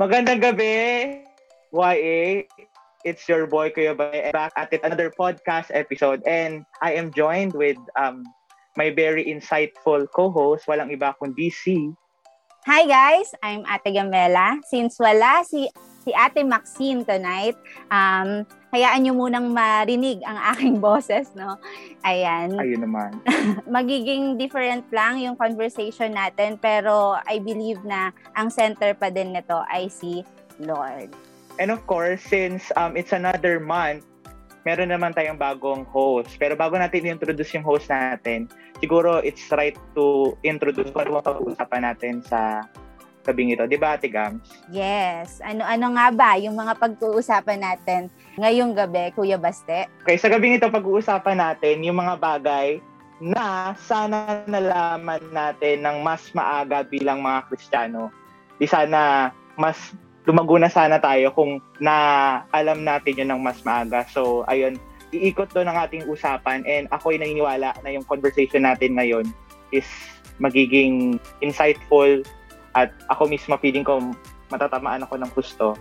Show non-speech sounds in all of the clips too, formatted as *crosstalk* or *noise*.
Magandang gabi, YA. It's your boy Kuya Bay back at it another podcast episode and I am joined with um my very insightful co-host, walang iba kundi si Hi guys, I'm Ate Gamela. Since wala si si Ate Maxine tonight, um, hayaan nyo munang marinig ang aking *laughs* boses, no? Ayan. Ayun naman. *laughs* Magiging different lang yung conversation natin, pero I believe na ang center pa din nito ay si Lord. And of course, since um, it's another month, meron naman tayong bagong host. Pero bago natin i-introduce yung host natin, siguro it's right to introduce kung ano pag-uusapan natin sa gabing ito. Di ba, Ate Gams? Yes. Ano-ano nga ba yung mga pag-uusapan natin ngayong gabi, Kuya Baste? Okay, sa gabing ito, pag-uusapan natin yung mga bagay na sana nalaman natin ng mas maaga bilang mga Kristiyano. Di sana mas lumago na sana tayo kung na alam natin yun ng mas maaga. So, ayun, iikot doon ang ating usapan and ako'y naniniwala na yung conversation natin ngayon is magiging insightful at ako mismo feeling ko matatamaan ako ng gusto.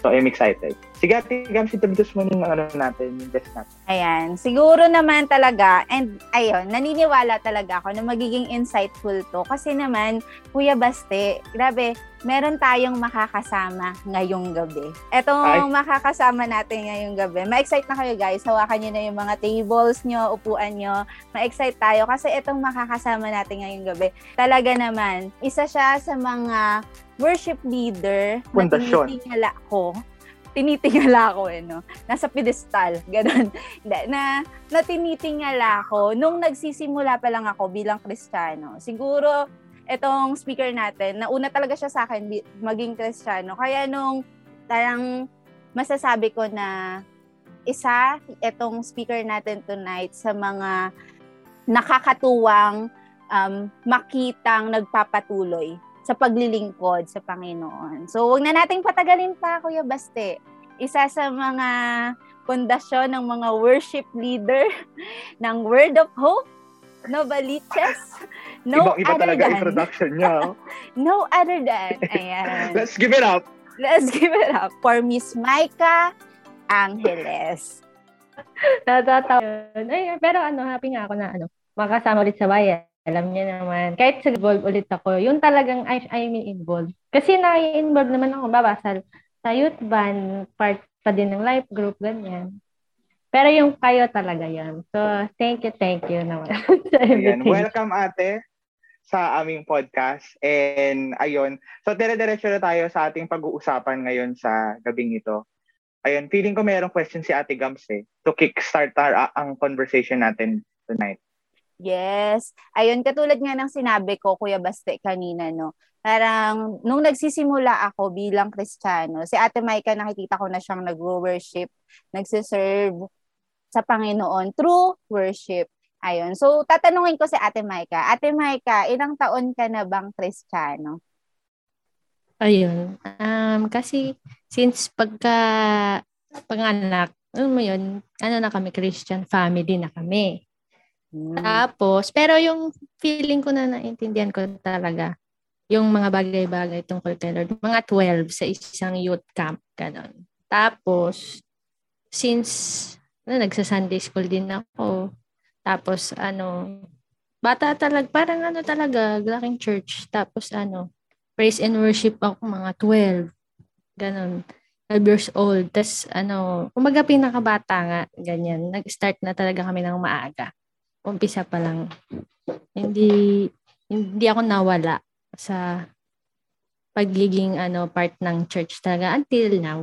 So, I'm excited. Sige, Ate Gams, introduce mo yung ano natin, yung guest natin. Ayan. Siguro naman talaga, and ayun, naniniwala talaga ako na magiging insightful to. Kasi naman, Kuya Baste, grabe, meron tayong makakasama ngayong gabi. Etong Ay. makakasama natin ngayong gabi. Ma-excite na kayo guys. Hawakan nyo na yung mga tables nyo, upuan nyo. Ma-excite tayo kasi etong makakasama natin ngayong gabi. Talaga naman, isa siya sa mga worship leader na Pundasyon. tinitingala ko tinitingala ko eh, no? Nasa pedestal, *laughs* ganun. Na, na tinitingala ko nung nagsisimula pa lang ako bilang Kristiyano. Siguro, itong speaker natin, nauna talaga siya sa akin maging Kristiyano. Kaya nung parang masasabi ko na isa, itong speaker natin tonight sa mga nakakatuwang um, makitang nagpapatuloy sa paglilingkod sa Panginoon. So, huwag na nating patagalin pa, Kuya Baste. Isa sa mga pundasyon ng mga worship leader *laughs* ng Word of Hope, no baliches, no Ibang-iba other talaga than, introduction niya. oh. *laughs* no other than, ayan. *laughs* Let's give it up. Let's give it up for Miss Micah Angeles. Natatawa yun. Ay, pero ano, happy nga ako na ano, makasama ulit sa bayan. Alam niya naman. Kahit sa involve ulit ako, yun talagang I, I mean involved. Kasi na-involve naman ako, babasal sa youth band, part pa din ng life group, ganyan. Pero yung kayo talaga yan. So, thank you, thank you naman *laughs* sa Ayan. invitation. Welcome, ate, sa aming podcast. And ayun, so dire-diretso na tayo sa ating pag-uusapan ngayon sa gabing ito. Ayun, feeling ko mayroong question si Ate Gams eh, to kickstart our, ang conversation natin tonight. Yes. Ayun, katulad nga ng sinabi ko, Kuya Baste, kanina, no? Parang, nung nagsisimula ako bilang Kristiyano, si Ate Maika, nakikita ko na siyang nag-worship, nagsiserve sa Panginoon through worship. Ayun. So, tatanungin ko si Ate Maika. Ate Maika, ilang taon ka na bang Kristiyano? Ayun. Um, kasi since pagka panganak, alam mo yun, ano na kami, Christian family na kami. Hmm. Tapos, pero yung feeling ko na naintindihan ko talaga, yung mga bagay-bagay tungkol kay Lord, mga 12 sa isang youth camp, ganun. Tapos, since, ano, nagsa-Sunday school din ako, tapos, ano, bata talaga, parang ano talaga, laking church, tapos, ano, praise and worship ako, mga 12, ganun. 12 years old. Tapos, ano, kumbaga pinakabata nga, ganyan. Nag-start na talaga kami ng maaga umpisa pa lang, hindi hindi ako nawala sa pagiging ano part ng church talaga until now.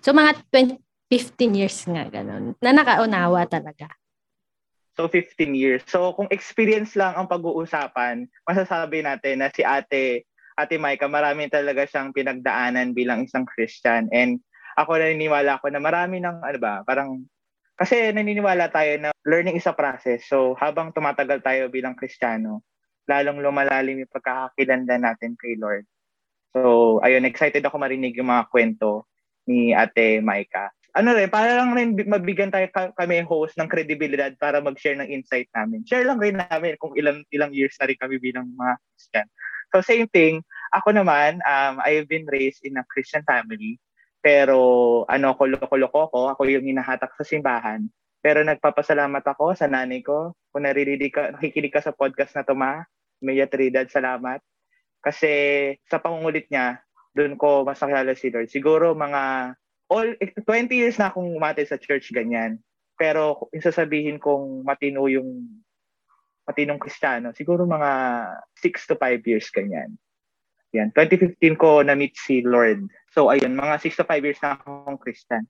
So mga 20, 15 years nga ganun. Na nakaunawa talaga. So 15 years. So kung experience lang ang pag-uusapan, masasabi natin na si Ate Ate Maika, marami talaga siyang pinagdaanan bilang isang Christian. And ako naniniwala ko na marami ng ano ba, parang kasi naniniwala tayo na learning is a process. So habang tumatagal tayo bilang Kristiyano, lalong lumalalim yung pagkakakilandan natin kay Lord. So ayun, excited ako marinig yung mga kwento ni Ate Maika. Ano rin, para lang rin mabigyan tayo ka- kami host ng kredibilidad para mag-share ng insight namin. Share lang rin namin kung ilang ilang years na rin kami bilang mga Christian. So same thing, ako naman, um, I've been raised in a Christian family. Pero ano, kulo-kulo ko, ako yung hinahatak sa simbahan. Pero nagpapasalamat ako sa nanay ko. Kung naririnig ka, nakikinig ka sa podcast na to, ma, Maya Trinidad, salamat. Kasi sa pangungulit niya, doon ko mas nakilala si Lord. Siguro mga all 20 years na akong umate sa church ganyan. Pero yung sasabihin kong matino yung matinong kristyano, siguro mga 6 to 5 years ganyan. Yan. 2015 ko na-meet si Lord. So ayun, mga 6 to 5 years na akong Christian.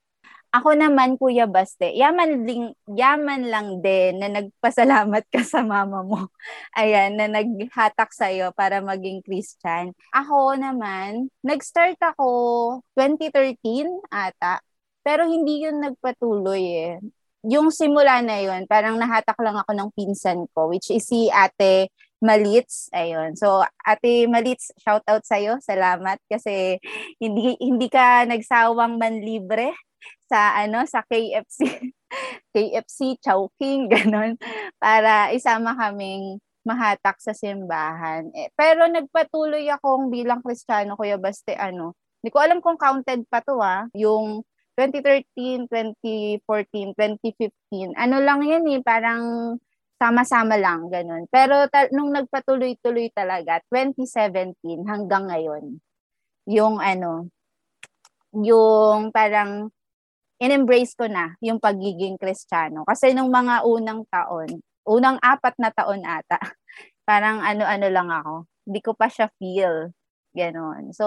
Ako naman, Kuya Baste, yaman, ding, yaman lang din na nagpasalamat ka sa mama mo. *laughs* Ayan, na naghatak sa'yo para maging Christian. Ako naman, nag-start ako 2013 ata. Pero hindi yun nagpatuloy eh. Yung simula na yun, parang nahatak lang ako ng pinsan ko, which is si ate Malitz. Ayun. So, Ate Malitz, shout out sa iyo. Salamat kasi hindi hindi ka nagsawang manlibre sa ano sa KFC *laughs* KFC Chowking *laughs* ganon para isama kaming mahatak sa simbahan. Eh, pero nagpatuloy akong bilang Kristiyano Kuya Baste ano. Hindi ko alam kung counted pa to ah, yung 2013, 2014, 2015. Ano lang 'yan eh, parang sama-sama lang ganun. Pero ta- nung nagpatuloy-tuloy talaga 2017 hanggang ngayon yung ano yung parang in-embrace ko na yung pagiging kristyano. Kasi nung mga unang taon, unang apat na taon ata, *laughs* parang ano-ano lang ako. Hindi ko pa siya feel. Ganon. So,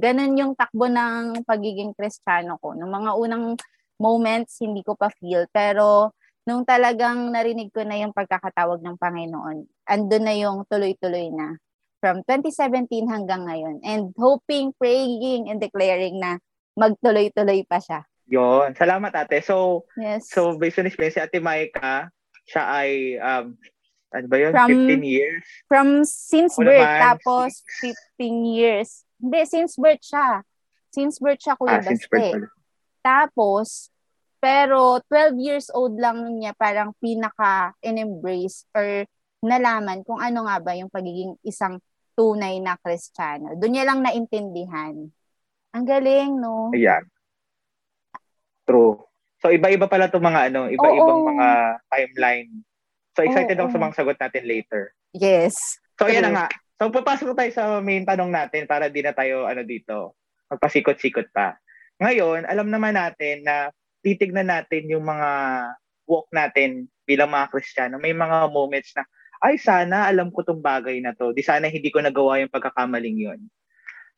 ganon yung takbo ng pagiging kristyano ko. Nung mga unang moments, hindi ko pa feel. Pero, nung talagang narinig ko na yung pagkakatawag ng Panginoon, andun na yung tuloy-tuloy na from 2017 hanggang ngayon. And hoping, praying, and declaring na magtuloy-tuloy pa siya. Yon. Salamat ate. So, yes. so based on experience, ate Maika, siya ay, um, ano ba yun? From, 15 years? From since Ako birth, naman, tapos 15 years. Hindi, since birth siya. Since birth siya, Kuya Ah, since birth Baste. pala. Tapos, pero 12 years old lang niya parang pinaka in-embrace or nalaman kung ano nga ba yung pagiging isang tunay na Kristiyano. Doon niya lang naintindihan. Ang galing, no? Ayan. True. So, iba-iba pala itong mga ano, iba-ibang Oo. mga timeline. So, excited Oo, ako sa mga sagot natin later. Yes. So, ayan na nga. So, papasok tayo sa main tanong natin para di na tayo, ano dito, magpasikot-sikot pa. Ngayon, alam naman natin na titignan natin yung mga walk natin bilang mga Kristiyano. May mga moments na, ay sana alam ko tong bagay na to. Di sana hindi ko nagawa yung pagkakamaling yon.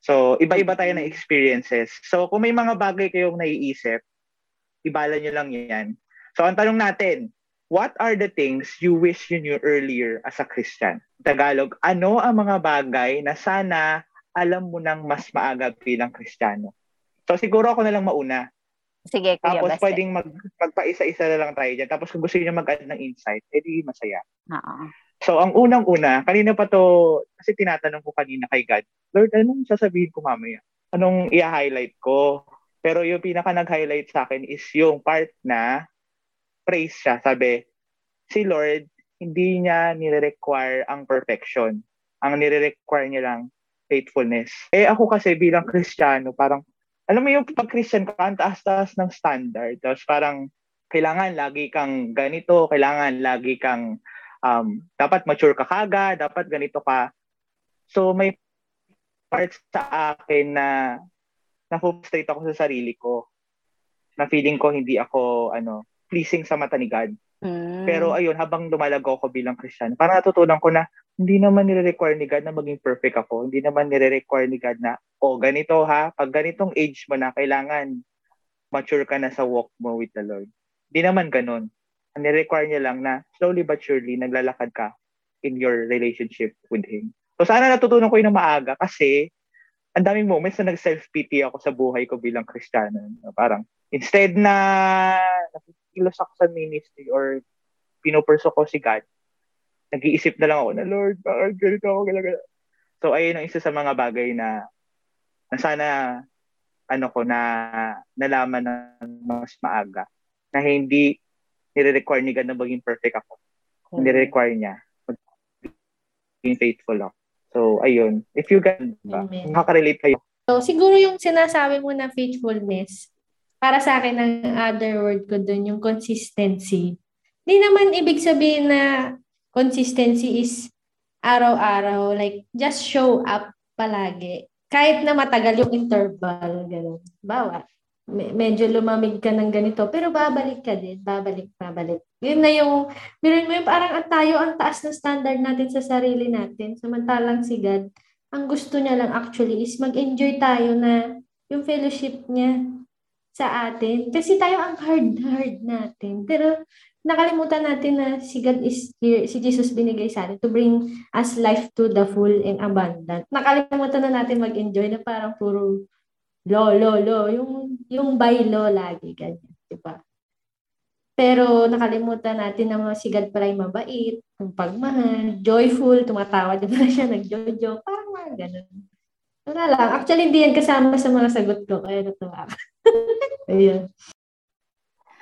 So, iba-iba tayo ng experiences. So, kung may mga bagay kayong naiisip, ibala nyo lang yan. So, ang tanong natin, what are the things you wish you knew earlier as a Christian? Tagalog, ano ang mga bagay na sana alam mo nang mas maaga bilang Kristiyano? So, siguro ako na lang mauna. Sige, Kuya Tapos, Baste. pwedeng mag, magpaisa-isa na lang tayo dyan. Tapos, kung gusto niyo mag-add ng insight, edi masaya. Oo. So, ang unang-una, kanina pa to, kasi tinatanong ko kanina kay God, Lord, anong sasabihin ko mamaya? Anong i-highlight ko? Pero yung pinaka nag-highlight sa akin is yung part na praise siya. Sabi, si Lord, hindi niya nire-require ang perfection. Ang nire-require niya lang faithfulness. Eh ako kasi bilang Kristiyano, parang, alam mo yung pag Christian ka, ang taas-taas ng standard. Tapos parang, kailangan lagi kang ganito, kailangan lagi kang um, dapat mature ka kaga, dapat ganito ka. So may parts sa akin na na-frustrate ako sa sarili ko. Na feeling ko hindi ako ano pleasing sa mata ni God. Mm. Pero ayun, habang lumalago ako bilang Christian, parang natutunan ko na hindi naman nire-require ni God na maging perfect ako. Hindi naman nire-require ni God na, oh, ganito ha, pag ganitong age mo na, kailangan mature ka na sa walk mo with the Lord. Hindi naman ganun. Ang nire-require niya lang na slowly but surely naglalakad ka in your relationship with Him. So sana natutunan ko yun ng maaga kasi ang daming moments na nag-self-pity ako sa buhay ko bilang Kristiyano. Parang, instead na nakikilos ako sa ministry or pinupurso ko si God, nag-iisip na lang ako na, Lord, bakit ganito ako galaga? So, ayun ang isa sa mga bagay na, na sana, ano ko, na nalaman ng mas maaga, na hindi nire-require ni God na maging perfect ako. Hindi require niya maging faithful ako. So, ayun. If you get, ba, Amen. makaka-relate kayo. So, siguro yung sinasabi mo na faithfulness, para sa akin, ang other word ko dun, yung consistency. Hindi naman ibig sabihin na consistency is araw-araw, like, just show up palagi. Kahit na matagal yung interval, gano'n. Bawa, me- medyo lumamig ka ng ganito, pero babalik ka din, babalik, babalik. Yun na yung, biruin mo yung parang ang tayo, ang taas na standard natin sa sarili natin, samantalang si God, ang gusto niya lang actually is mag-enjoy tayo na yung fellowship niya sa atin. Kasi tayo ang hard-hard natin. Pero nakalimutan natin na si God is here, si Jesus binigay sa atin to bring us life to the full and abundant. Nakalimutan na natin mag-enjoy na parang puro lo, lo, lo. Yung, yung by law lagi, ganyan. Diba? Pero nakalimutan natin na si God pala yung mabait, yung pagmahal, joyful, tumatawa din pala siya, nag-jojo, parang mga ganun. Wala lang. Actually, hindi yan kasama sa mga sagot ko, kaya natuwa ako. *laughs* Ayun.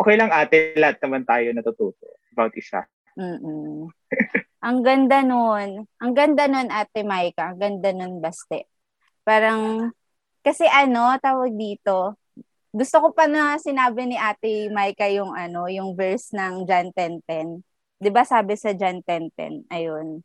Okay lang ate, lahat naman tayo natututo about isa. Mm-mm. ang ganda nun. Ang ganda nun, Ate Maika. Ang ganda nun, Baste. Parang, kasi ano, tawag dito, gusto ko pa na sinabi ni Ate Maika yung ano, yung verse ng John 10.10. 'Di ba sabi sa John 10.10, ayun.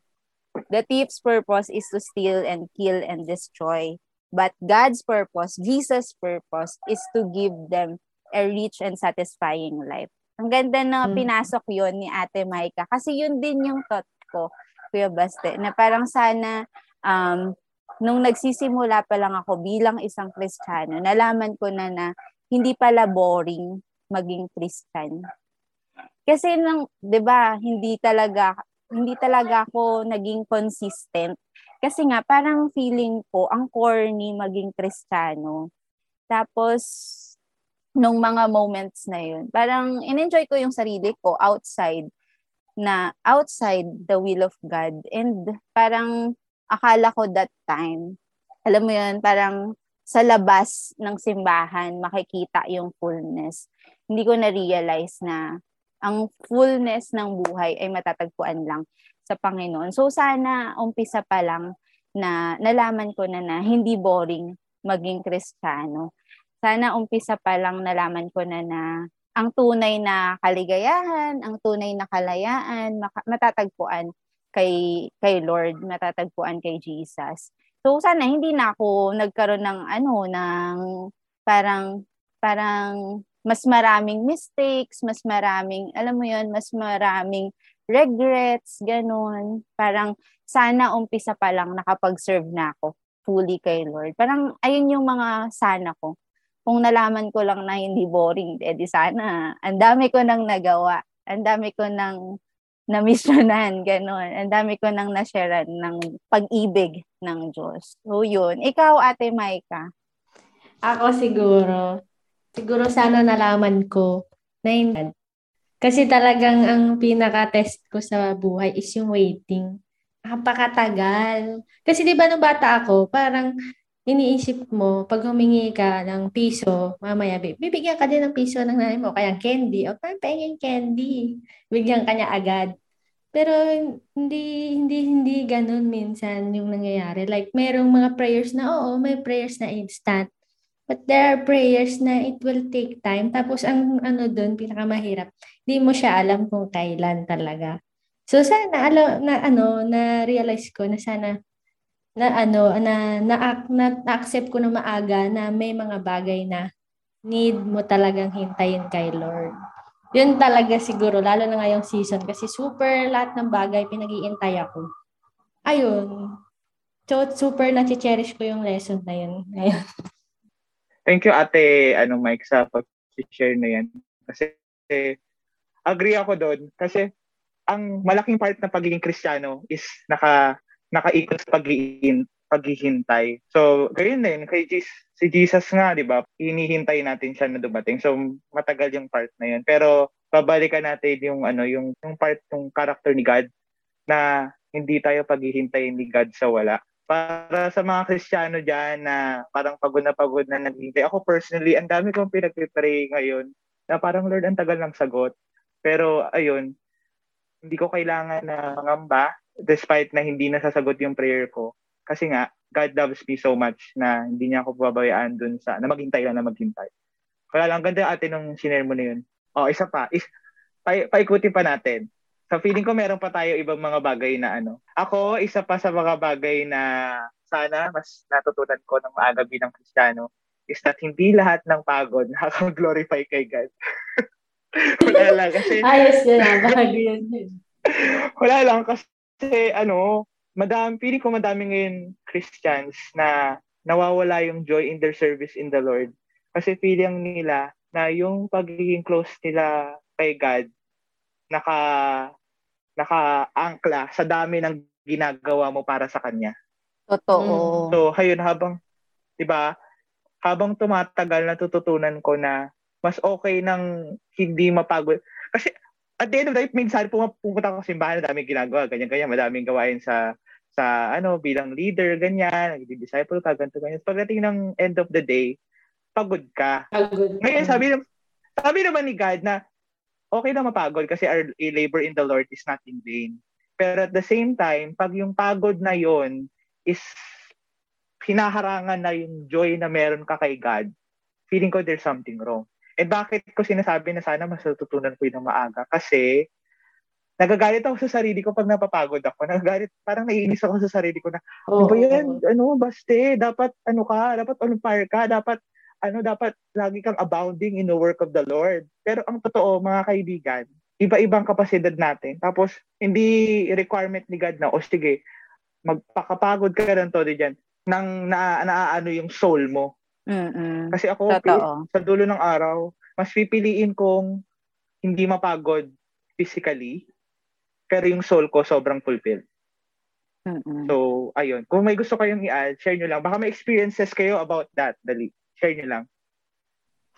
The thief's purpose is to steal and kill and destroy. But God's purpose, Jesus' purpose, is to give them a rich and satisfying life. Ang ganda na Mm. pinasok yon ni Ate Maika. Kasi yun din yung thought ko, Kuya Baste, na parang sana um, nung nagsisimula pa lang ako bilang isang Kristiyano, nalaman ko na na hindi pala boring maging Christian. Kasi nang, 'di ba, hindi talaga hindi talaga ako naging consistent. Kasi nga parang feeling ko ang corny maging Kristiyano. Tapos nung mga moments na yun, parang in-enjoy ko yung sarili ko outside na outside the will of God and parang akala ko that time alam mo yun, parang sa labas ng simbahan makikita yung fullness. Hindi ko na-realize na ang fullness ng buhay ay matatagpuan lang sa Panginoon. So sana umpisa pa lang na nalaman ko na na hindi boring maging Kristiyano. Sana umpisa pa lang nalaman ko na na ang tunay na kaligayahan, ang tunay na kalayaan, matatagpuan kay kay Lord, matatagpuan kay Jesus. So sana hindi na ako nagkaroon ng ano ng parang parang mas maraming mistakes, mas maraming alam mo 'yon, mas maraming regrets, ganun. Parang sana umpisa pa lang nakapag-serve na ako fully kay Lord. Parang ayun yung mga sana ko. Kung nalaman ko lang na hindi boring, edi sana ang dami ko nang nagawa. Ang dami ko nang na-missionan, *laughs* gano'n. Ang dami ko nang na-sharean ng pag-ibig ng Diyos. So, yun. Ikaw, Ate Maika. Ako siguro, siguro sana nalaman ko na hindi. Kasi talagang ang pinaka-test ko sa buhay is yung waiting. Napakatagal. Kasi di ba nung bata ako, parang iniisip mo, pag humingi ka ng piso, mamaya, bi- bibigyan ka din ng piso ng nanay mo, kaya candy, o parang pengin candy. Bigyan ka niya agad. Pero hindi hindi hindi ganun minsan yung nangyayari. Like merong mga prayers na oo, may prayers na instant. But there are prayers na it will take time. Tapos ang ano doon, pinakamahirap, hindi mo siya alam kung kailan talaga. So sana alam na ano na realize ko na sana na ano na na, na, na-accept ko na maaga na may mga bagay na need mo talagang hintayin kay Lord. Yun talaga siguro, lalo na ngayong season kasi super lahat ng bagay pinag-iintay ako. Ayun. So, super na-cherish ko yung lesson na yun. Ayun. *laughs* Thank you ate ano Mike sa pag-share na yan. Kasi agree ako doon kasi ang malaking part ng pagiging Kristiyano is naka nakaikot sa pag-iin, paghihintay. So, ganyan din kay Jesus, si Jesus nga, 'di ba? Hinihintay natin siya na dumating. So, matagal yung part na 'yun. Pero babalikan natin yung ano, yung yung part ng character ni God na hindi tayo paghihintay ni God sa wala. Para sa mga Kristiyano diyan na parang pagod na pagod na naghihintay. Ako personally, ang dami kong pinagpipray ngayon na parang Lord, ang tagal ng sagot. Pero ayun, hindi ko kailangan na mangamba despite na hindi nasasagot yung prayer ko. Kasi nga, God loves me so much na hindi niya ako pababayaan dun sa, na maghintay lang na maghintay. Kaya lang, ganda ate nung sinare mo na yun. Oh, isa pa. Is, pa, paikuti pa natin. Sa so, feeling ko meron pa tayo ibang mga bagay na ano. Ako, isa pa sa mga bagay na sana mas natutunan ko ng maaga bilang Kristiyano is that hindi lahat ng pagod *laughs* nakaka-glorify kay God. *laughs* Wala lang kasi... Ayos yun. *laughs* Bagay yun. Wala lang kasi ano, madami, feeling ko madami ngayon Christians na nawawala yung joy in their service in the Lord. Kasi feeling nila na yung pagiging close nila kay God naka naka-angkla sa dami ng ginagawa mo para sa kanya. Totoo. So, ayun habang 'di ba? Habang tumatagal natututunan ko na mas okay nang hindi mapagod. Kasi at the end of the day, minsan pumunta ako sa simbahan, daming ginagawa, ganyan-ganyan, madaming gawain sa sa ano bilang leader ganyan, nagdi-disciple ka ganito ganyan. Pagdating ng end of the day, pagod ka. Pagod. Ngayon sabi sabi naman ni God na okay na mapagod kasi our labor in the Lord is not in vain. Pero at the same time, pag yung pagod na yon is hinaharangan na yung joy na meron ka kay God, feeling ko there's something wrong. And bakit ko sinasabi na sana mas natutunan ko yun ng maaga? Kasi nagagalit ako sa sarili ko pag napapagod ako. Nagagalit, parang naiinis ako sa sarili ko na, oh, ano ba yan? Ano, baste, dapat ano ka, dapat on fire ka, dapat ano, dapat lagi kang abounding in the work of the Lord. Pero ang totoo, mga kaibigan, iba-ibang kapasidad natin. Tapos, hindi requirement ni God na, o sige, magpakapagod ka ng todo dyan, nang na, naaano yung soul mo. Mm-mm. Kasi ako, Totoo. sa dulo ng araw, mas pipiliin kong hindi mapagod physically, pero yung soul ko sobrang fulfilled. Mm-mm. So, ayun. Kung may gusto kayong i-add, share nyo lang. Baka may experiences kayo about that. Dali. Share nyo lang.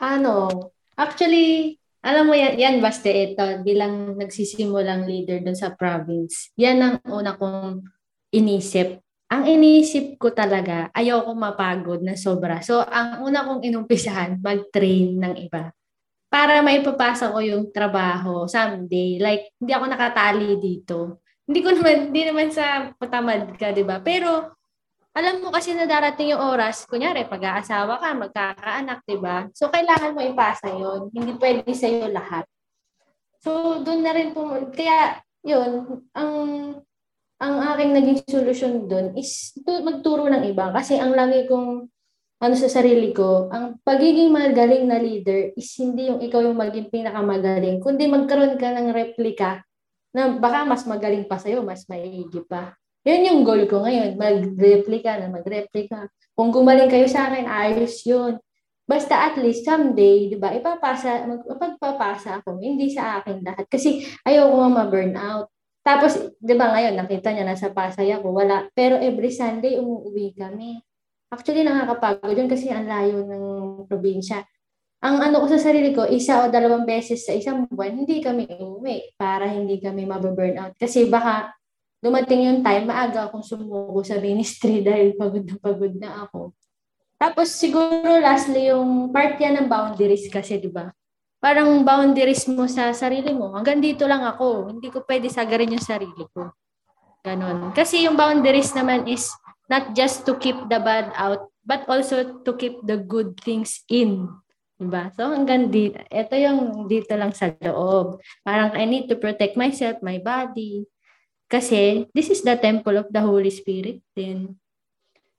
Ano, actually, alam mo yan, yan basta ito, bilang nagsisimulang leader dun sa province, yan ang una kong inisip ang iniisip ko talaga, ayoko mapagod na sobra. So, ang una kong inumpisahan, mag-train ng iba. Para maipapasa ko yung trabaho someday. Like, hindi ako nakatali dito. Hindi ko naman, hindi naman sa patamad ka, di ba? Pero, alam mo kasi na darating yung oras, kunyari, pag-aasawa ka, magkakaanak, di ba? So, kailangan mo ipasa yon Hindi pwede sa'yo lahat. So, doon na rin po, kaya, yun, ang ang aking naging solusyon doon is magturo ng iba. Kasi ang lagi kong ano sa sarili ko, ang pagiging magaling na leader is hindi yung ikaw yung maging pinakamagaling, kundi magkaroon ka ng replika na baka mas magaling pa sa'yo, mas maigi pa. Yun yung goal ko ngayon, mag-replika na mag-replika. Kung gumaling kayo sa akin, ayos yun. Basta at least someday, di ba, ipapasa, magpapapasa ako, hindi sa akin lahat. Kasi ayoko ma-burn out. Tapos, di ba ngayon, nakita niya, nasa Pasay ako, wala. Pero every Sunday, umuwi kami. Actually, nakakapagod yun kasi ang layo ng probinsya. Ang ano ko sa sarili ko, isa o dalawang beses sa isang buwan, hindi kami umuwi para hindi kami mababurn out. Kasi baka dumating yung time, maaga akong sumuko sa ministry *laughs* dahil pagod na pagod na ako. Tapos siguro lastly yung part yan ng boundaries kasi, di ba? Parang boundaries mo sa sarili mo. Hanggang dito lang ako. Hindi ko pwede sagarin yung sarili ko. Ganon. Kasi yung boundaries naman is not just to keep the bad out, but also to keep the good things in. Diba? So hanggang dito. Ito yung dito lang sa loob. Parang I need to protect myself, my body. Kasi this is the temple of the Holy Spirit din.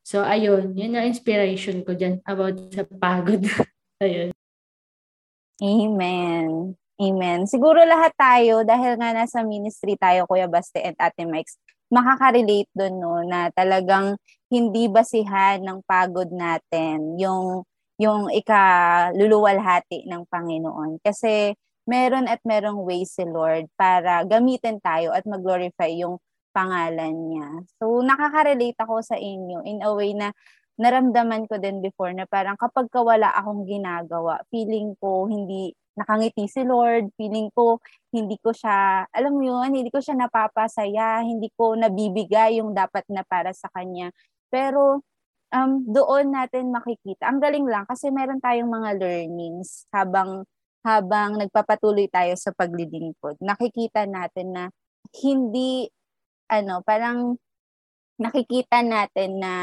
So ayun, yun ang inspiration ko dyan about sa pagod. *laughs* ayun. Amen. Amen. Siguro lahat tayo, dahil nga nasa ministry tayo, Kuya Baste at Ate Mike, makaka-relate doon no, na talagang hindi basihan ng pagod natin yung yung ikaluluwalhati ng Panginoon. Kasi meron at merong ways si Lord para gamitin tayo at mag-glorify yung pangalan niya. So, nakaka-relate ako sa inyo in a way na naramdaman ko din before na parang kapag wala akong ginagawa, feeling ko hindi nakangiti si Lord, feeling ko hindi ko siya, alam mo yun, hindi ko siya napapasaya, hindi ko nabibigay yung dapat na para sa kanya. Pero um, doon natin makikita. Ang galing lang kasi meron tayong mga learnings habang habang nagpapatuloy tayo sa paglilingkod. Nakikita natin na hindi ano, parang nakikita natin na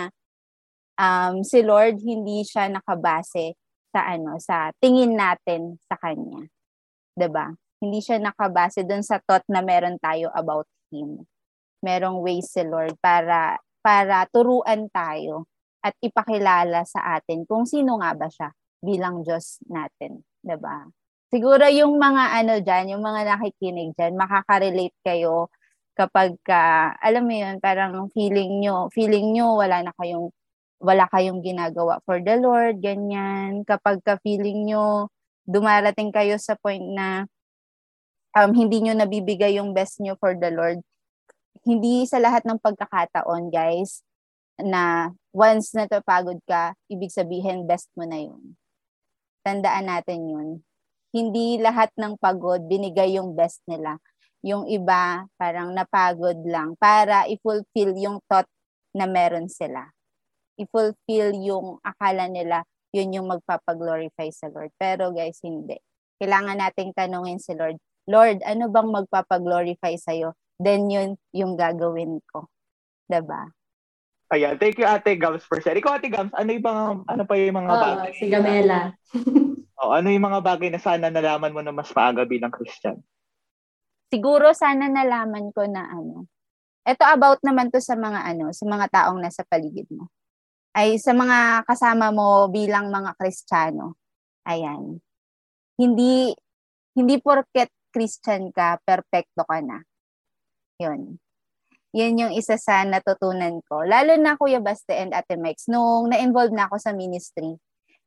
um, si Lord hindi siya nakabase sa ano sa tingin natin sa kanya. 'Di ba? Hindi siya nakabase doon sa thought na meron tayo about him. Merong ways si Lord para para turuan tayo at ipakilala sa atin kung sino nga ba siya bilang Diyos natin, 'di ba? Siguro yung mga ano diyan, yung mga nakikinig diyan, makaka-relate kayo kapag ka, alam mo yun, parang feeling nyo, feeling nyo wala na kayong wala kayong ginagawa for the Lord, ganyan. Kapag ka feeling nyo, dumarating kayo sa point na um, hindi nyo nabibigay yung best nyo for the Lord, hindi sa lahat ng pagkakataon, guys, na once na pagod ka, ibig sabihin best mo na yun. Tandaan natin yun. Hindi lahat ng pagod binigay yung best nila. Yung iba, parang napagod lang para i-fulfill yung thought na meron sila i-fulfill yung akala nila yun yung magpapaglorify sa Lord. Pero guys, hindi. Kailangan nating tanungin si Lord, Lord, ano bang magpapaglorify sa'yo? Then yun yung gagawin ko. Diba? Ayan, thank you Ate Gams for sharing. Ikaw Ate Gams, ano, yung mga, ano pa yung mga Oo, bagay? si Gamela. *laughs* oh, ano yung mga bagay na sana nalaman mo na mas maaga bilang Christian? Siguro sana nalaman ko na ano. Ito about naman to sa mga ano, sa mga taong nasa paligid mo ay sa mga kasama mo bilang mga Kristiyano. Ayan. Hindi hindi porket Christian ka, perpekto ka na. 'Yun. 'Yun yung isa sa natutunan ko. Lalo na Kuya Baste and Ate Mike, nung na-involve na ako sa ministry.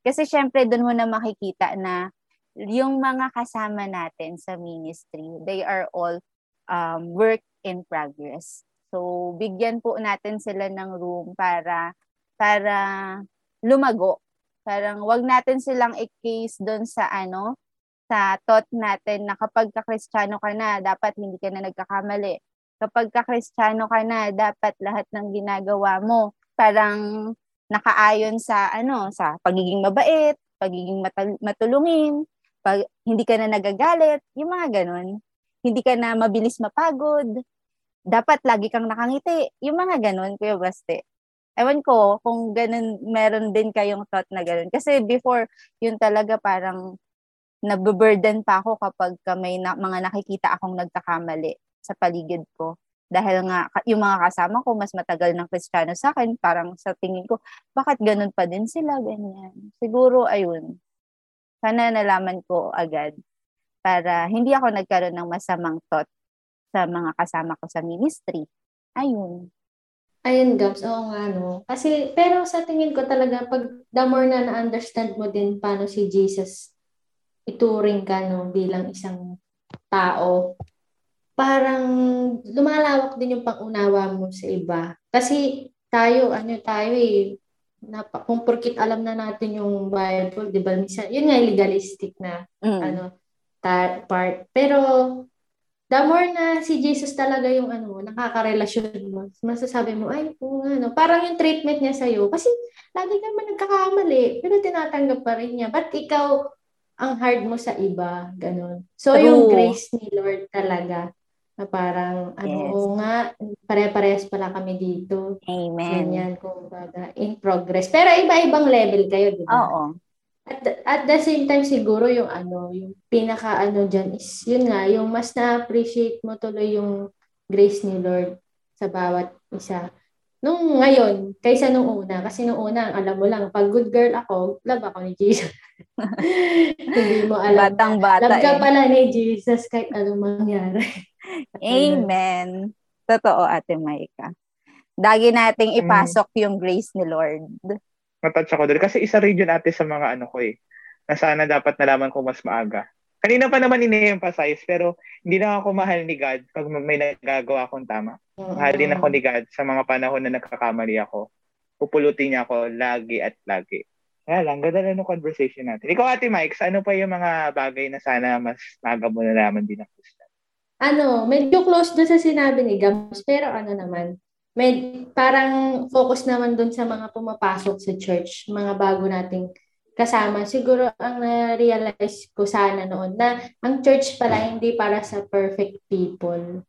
Kasi syempre doon mo na makikita na yung mga kasama natin sa ministry, they are all um, work in progress. So, bigyan po natin sila ng room para para lumago. Parang wag natin silang i-case doon sa ano, sa thought natin na kapag ka-Kristiyano ka na, dapat hindi ka na nagkakamali. Kapag ka-Kristiyano ka na, dapat lahat ng ginagawa mo parang nakaayon sa ano, sa pagiging mabait, pagiging matal- matulungin, pag hindi ka na nagagalit, yung mga ganun. Hindi ka na mabilis mapagod. Dapat lagi kang nakangiti. Yung mga ganun, Kuya Baste ewan ko kung ganun, meron din kayong thought na ganun. Kasi before, yun talaga parang nababurden pa ako kapag may na, mga nakikita akong nagkakamali sa paligid ko. Dahil nga, yung mga kasama ko, mas matagal ng kristyano sa akin, parang sa tingin ko, bakit ganun pa din sila, ganyan. Siguro, ayun, sana nalaman ko agad para hindi ako nagkaroon ng masamang thought sa mga kasama ko sa ministry. Ayun. Ayun, Gabs. Oo nga, no. Kasi, pero sa tingin ko talaga, pag the more na na-understand mo din paano si Jesus ituring ka, no, bilang isang tao, parang lumalawak din yung pangunawa mo sa iba. Kasi tayo, ano tayo eh, na, kung porkit alam na natin yung Bible, di ba, minsan, yun nga legalistic na, mm. ano, ta- part. Pero, the more na si Jesus talaga yung ano, nakakarelasyon mo, masasabi mo, ay, kung ano, parang yung treatment niya sa'yo, kasi lagi naman nagkakamali, pero tinatanggap pa rin niya. But ikaw, ang hard mo sa iba, ganun. So, True. yung grace ni Lord talaga, na parang, ano, yes. oo nga, pare-parehas pala kami dito. Amen. Ganyan, kumbaga, in progress. Pero iba-ibang level kayo, di ba? Oo. At, at the same time siguro yung ano, yung pinaka ano diyan is yun nga, yung mas na-appreciate mo tuloy yung grace ni Lord sa bawat isa. Nung ngayon, kaysa nung una, kasi nung una, alam mo lang, pag good girl ako, love ako ni Jesus. *laughs* Hindi mo alam. Batang bata love ka eh. pala ni Jesus kahit anong mangyari. *laughs* Amen. Totoo, Ate Maika. Dagi nating ipasok yung grace ni Lord matouch ako doon. Kasi isa rin yun ate sa mga ano ko eh, na sana dapat nalaman ko mas maaga. Kanina pa naman ini-emphasize, pero hindi na ako mahal ni God pag may nagagawa akong tama. Mm-hmm. Mahal din ako ni God sa mga panahon na nagkakamali ako. Pupulutin niya ako lagi at lagi. Kaya lang, ganda lang ng conversation natin. Ikaw, Ate Mike, ano pa yung mga bagay na sana mas maaga mo nalaman din ang Christian? Ano, medyo close doon sa sinabi ni Gams, pero ano naman, med, parang focus naman dun sa mga pumapasok sa church, mga bago nating kasama. Siguro ang na-realize ko sana noon na ang church pala hindi para sa perfect people,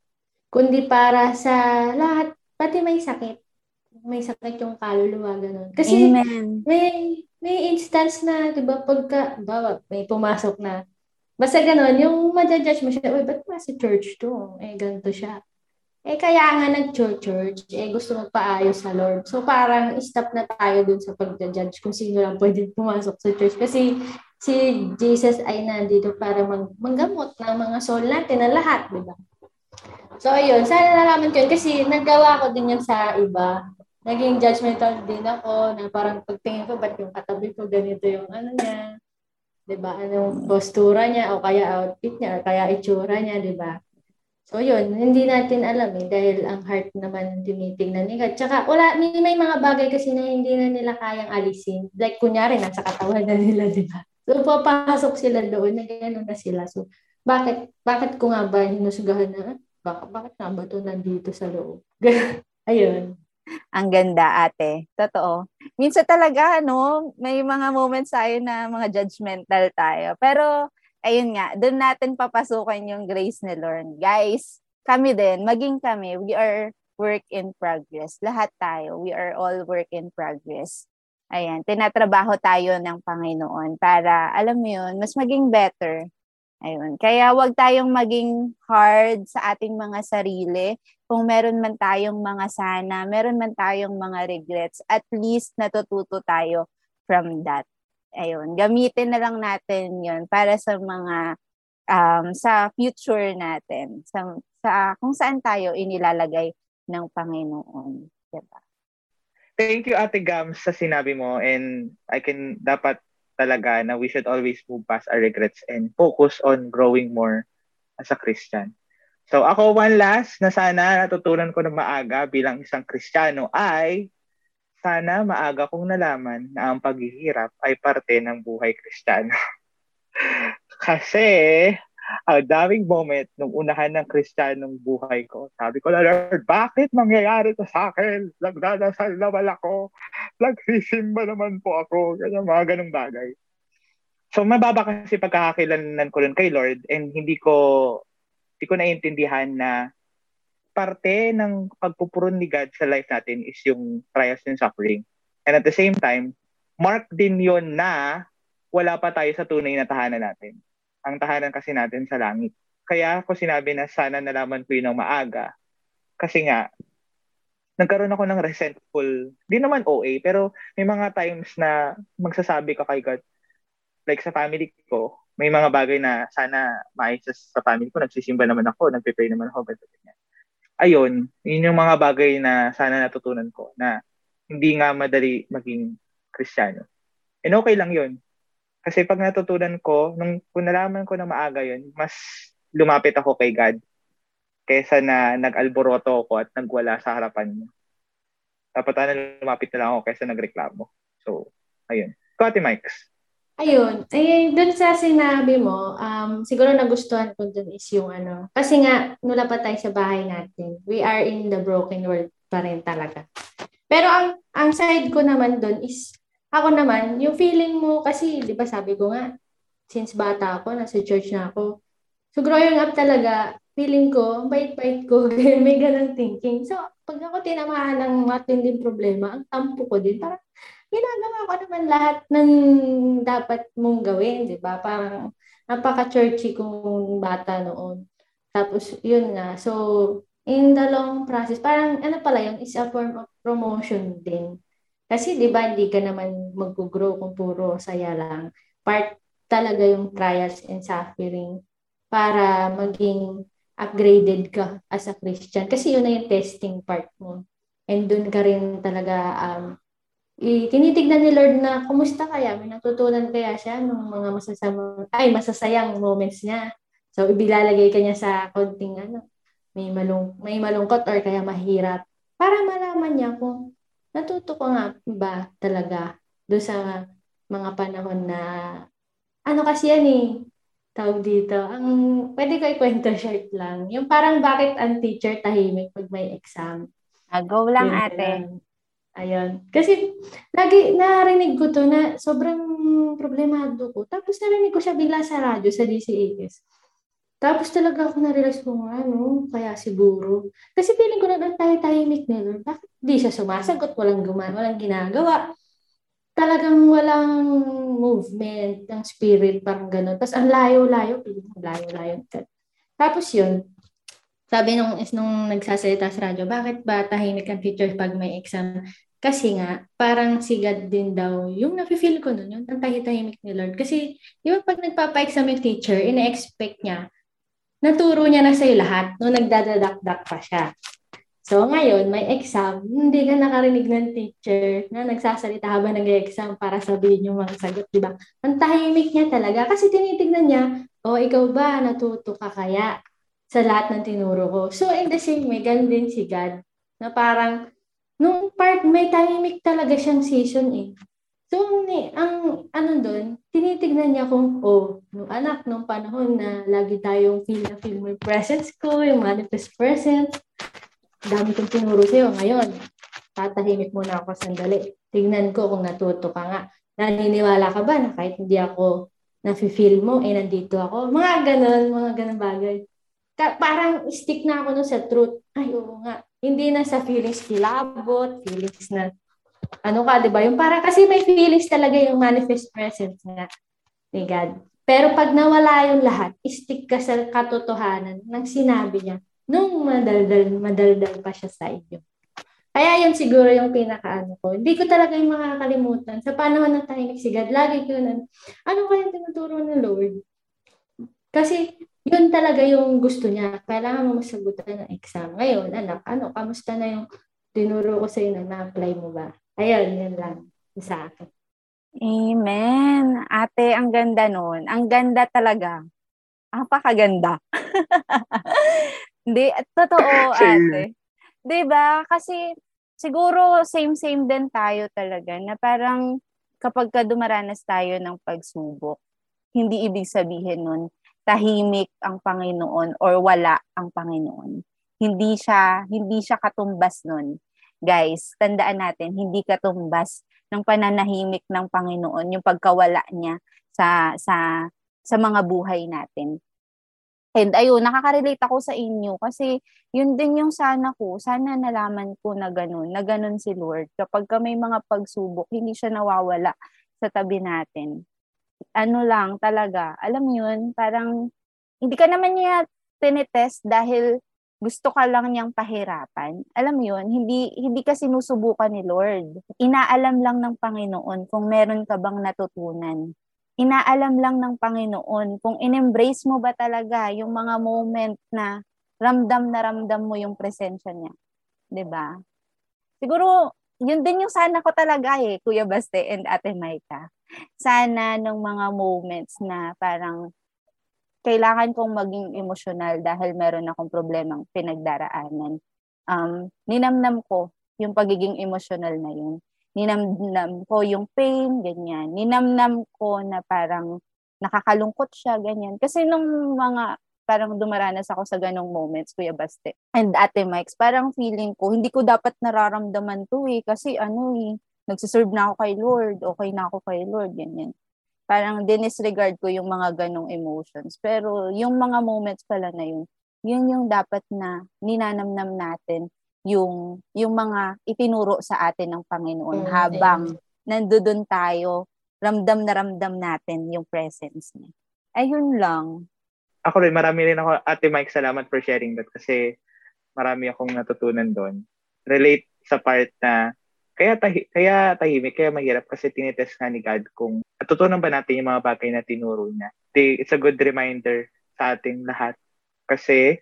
kundi para sa lahat, pati may sakit. may sakit yung kaluluwa, ganun. Kasi Amen. may may instance na, di ba, pagka, bawa, may pumasok na, basta ganun, yung madjudge mo siya, uy, ba't ba si church to? Eh, ganito siya. Eh, kaya nga nag-church, eh, gusto magpaayos sa Lord. So, parang stop na tayo dun sa pag-judge kung sino lang pwede pumasok sa church. Kasi si Jesus ay nandito para mag manggamot ng mga soul natin na lahat, di ba? So, ayun. Sana nalaman ko yun kasi nagawa ko din yan sa iba. Naging judgmental din ako na parang pagtingin ko, ba't yung katabi ko ganito yung ano niya, di ba? Anong postura niya o kaya outfit niya o kaya itsura niya, di ba? So yun, hindi natin alam eh dahil ang heart naman tinitingnan nila. Tsaka wala, may, may mga bagay kasi na hindi na nila kayang alisin. Like kunyari, nasa katawan na nila, di ba? So papasok sila doon, na gano'n na sila. So bakit, bakit ko nga ba hinusgahan na, bakit, bakit nga ba ito nandito sa loob? *laughs* Ayun. Ang ganda, ate. Totoo. Minsan talaga, no, may mga moments tayo na mga judgmental tayo. Pero ayun nga, doon natin papasukan yung grace ni Lord. Guys, kami din, maging kami, we are work in progress. Lahat tayo, we are all work in progress. Ayan, tinatrabaho tayo ng Panginoon para, alam mo yun, mas maging better. Ayun. Kaya wag tayong maging hard sa ating mga sarili. Kung meron man tayong mga sana, meron man tayong mga regrets, at least natututo tayo from that ayun, gamitin na lang natin yon para sa mga um, sa future natin, sa, sa kung saan tayo inilalagay ng Panginoon. Diba? Thank you, Ate Gams, sa sinabi mo. And I can, dapat talaga na we should always move past our regrets and focus on growing more as a Christian. So ako, one last na sana natutunan ko na maaga bilang isang Kristiyano ay sana maaga kong nalaman na ang paghihirap ay parte ng buhay kristiyano. *laughs* Kasi, ang daming moment nung unahan ng kristyanong buhay ko. Sabi ko, Lord, bakit mangyayari to sa akin? Nagdadasal naman ako. Nagsisimba naman po ako. Ganyan, mga ganong bagay. So, mababa kasi pagkakakilanan ko nun kay Lord and hindi ko hindi ko naiintindihan na parte ng pagpupuron ni God sa life natin is yung trials and suffering. And at the same time, mark din yon na wala pa tayo sa tunay na tahanan natin. Ang tahanan kasi natin sa langit. Kaya ako sinabi na sana nalaman ko yun ng maaga. Kasi nga, nagkaroon ako ng resentful, di naman OA, pero may mga times na magsasabi ka kay God, like sa family ko, may mga bagay na sana maayos sa family ko, nagsisimba naman ako, nagpe-pray naman ako, ganyan ayun, yun yung mga bagay na sana natutunan ko na hindi nga madali maging kristyano. And okay lang yun. Kasi pag natutunan ko, nung kung nalaman ko na maaga yun, mas lumapit ako kay God kaysa na nag-alboroto ako at nagwala sa harapan niya. Dapat na lumapit na lang ako kaysa nagreklamo. So, ayun. Kote Mikes. Ayun. Eh, dun sa sinabi mo, um, siguro nagustuhan ko dun is yung ano. Kasi nga, nula pa tayo sa bahay natin. We are in the broken world pa rin talaga. Pero ang, ang side ko naman dun is, ako naman, yung feeling mo, kasi, di ba sabi ko nga, since bata ako, nasa church na ako. So, growing up talaga, feeling ko, bait-bait ko, *laughs* may ganang thinking. So, pag ako tinamahan ng matinding problema, ang tampo ko din, parang, ginagawa ko naman lahat ng dapat mong gawin, di ba? Parang napaka-churchy kong bata noon. Tapos, yun nga. So, in the long process, parang ano pala yun, is a form of promotion din. Kasi, di ba, hindi ka naman mag-grow kung puro saya lang. Part talaga yung trials and suffering para maging upgraded ka as a Christian. Kasi yun na yung testing part mo. And dun ka rin talaga um, eh, tinitignan ni Lord na kumusta kaya, may natutunan kaya siya ng mga masasama, ay masasayang moments niya. So ibilalagay kanya sa konting ano, may malung may malungkot or kaya mahirap para malaman niya kung natuto ko nga ba talaga do sa mga panahon na ano kasi yan eh tawag dito ang pwede ko ikwento *laughs* short lang yung parang bakit ang teacher tahimik pag may exam ah, go lang Yun, ate lang. Ayun. Kasi lagi narinig ko to na sobrang problemado ko. Tapos narinig ko siya bigla sa radyo sa DCAS. Tapos talaga ako na-realize ko nga, no? Kaya siguro. Kasi feeling ko na tayo-tahimik na Lord. Bakit di siya sumasagot? Walang gumawa, walang ginagawa. Talagang walang movement ng spirit, parang gano'n. Tapos ang layo-layo, layo-layo. Tapos yun, sabi nung, is nung nagsasalita sa radyo, bakit ba tahimik ang teacher pag may exam? Kasi nga, parang si God din daw, yung nafe-feel ko nun, yung tahimik ni Lord. Kasi, di ba pag nagpapa-exam yung teacher, ina-expect niya naturo niya na sa'yo lahat nung nagdadadakdak pa siya. So, ngayon, may exam, hindi ka nakarinig ng teacher na nagsasalita habang nag-exam para sabihin yung mga sagot, di ba? Ang tahimik niya talaga kasi tinitignan niya, o oh, ikaw ba, natuto ka kaya sa lahat ng tinuro ko? So, in the same way, ganun din si God, na parang, nung part, may tahimik talaga siyang season eh. So, ni, ang ano doon, tinitignan niya kung, oh, nung anak, nung panahon na lagi tayong feel na feel mo yung presence ko, yung manifest presence, dami kong tinuro sa'yo. Ngayon, tatahimik muna ako sandali. Tignan ko kung natuto ka nga. Naniniwala ka ba na kahit hindi ako nafe-feel mo, eh nandito ako? Mga ganun, mga ganun bagay. Ka- parang stick na ako nun sa truth. Ay, oo nga. Hindi na sa feelings kilabot, feelings na ano ka, di ba? Yung para kasi may feelings talaga yung manifest presence nga ni God. Pero pag nawala yung lahat, stick ka sa katotohanan ng sinabi niya nung madaldal, madaldal pa siya sa inyo. Kaya yun siguro yung pinakaano ko. Hindi ko talaga yung makakalimutan. Sa panahon ng tahimik si God, lagi ko na, ano kaya tinuturo ng Lord? Kasi yun talaga yung gusto niya. Kailangan mo masagutan ng exam. Ngayon, anak, ano, kamusta na yung tinuro ko sa iyo na na-apply mo ba? Ayun, yun lang sa akin. Amen. Ate, ang ganda nun. Ang ganda talaga. Apakaganda. *laughs* Hindi, totoo, ate. ba? Kasi siguro same-same din tayo talaga na parang kapag ka dumaranas tayo ng pagsubok, hindi ibig sabihin nun tahimik ang Panginoon or wala ang Panginoon. Hindi siya hindi siya katumbas nun guys, tandaan natin, hindi katumbas ng pananahimik ng Panginoon yung pagkawala niya sa sa sa mga buhay natin. And ayun, nakaka-relate ako sa inyo kasi yun din yung sana ko, sana nalaman ko na ganun, na ganun si Lord. Kapag may mga pagsubok, hindi siya nawawala sa tabi natin. Ano lang talaga, alam yun, parang hindi ka naman niya tinetest dahil gusto ka lang niyang pahirapan. Alam mo yun, hindi, hindi ka sinusubukan ni Lord. Inaalam lang ng Panginoon kung meron ka bang natutunan. Inaalam lang ng Panginoon kung in-embrace mo ba talaga yung mga moment na ramdam na ramdam mo yung presensya niya. 'Di ba? Siguro, yun din yung sana ko talaga eh, Kuya Baste and Ate Maika. Sana nung mga moments na parang kailangan kong maging emosyonal dahil meron akong problemang pinagdaraanan. Um, ninamnam ko yung pagiging emosyonal na yun. Ninamnam ko yung pain, ganyan. Ninamnam ko na parang nakakalungkot siya, ganyan. Kasi nung mga parang dumaranas ako sa ganong moments, Kuya Baste. And Ate Mike's, parang feeling ko, hindi ko dapat nararamdaman to eh. Kasi ano eh, nagsiserve na ako kay Lord, okay na ako kay Lord, ganyan parang dinisregard ko yung mga ganong emotions. Pero yung mga moments pala na yun, yun yung dapat na ninanamnam natin yung yung mga itinuro sa atin ng Panginoon mm, habang nandoon tayo, ramdam na ramdam natin yung presence niya. Ayun lang. Ako rin, marami rin ako, Ate Mike, salamat for sharing that kasi marami akong natutunan doon. Relate sa part na kaya, tahi, kaya tahimik, kaya mahirap kasi tinitest nga ni God kung natutunan ba natin yung mga bagay na tinuro niya. It's a good reminder sa ating lahat. Kasi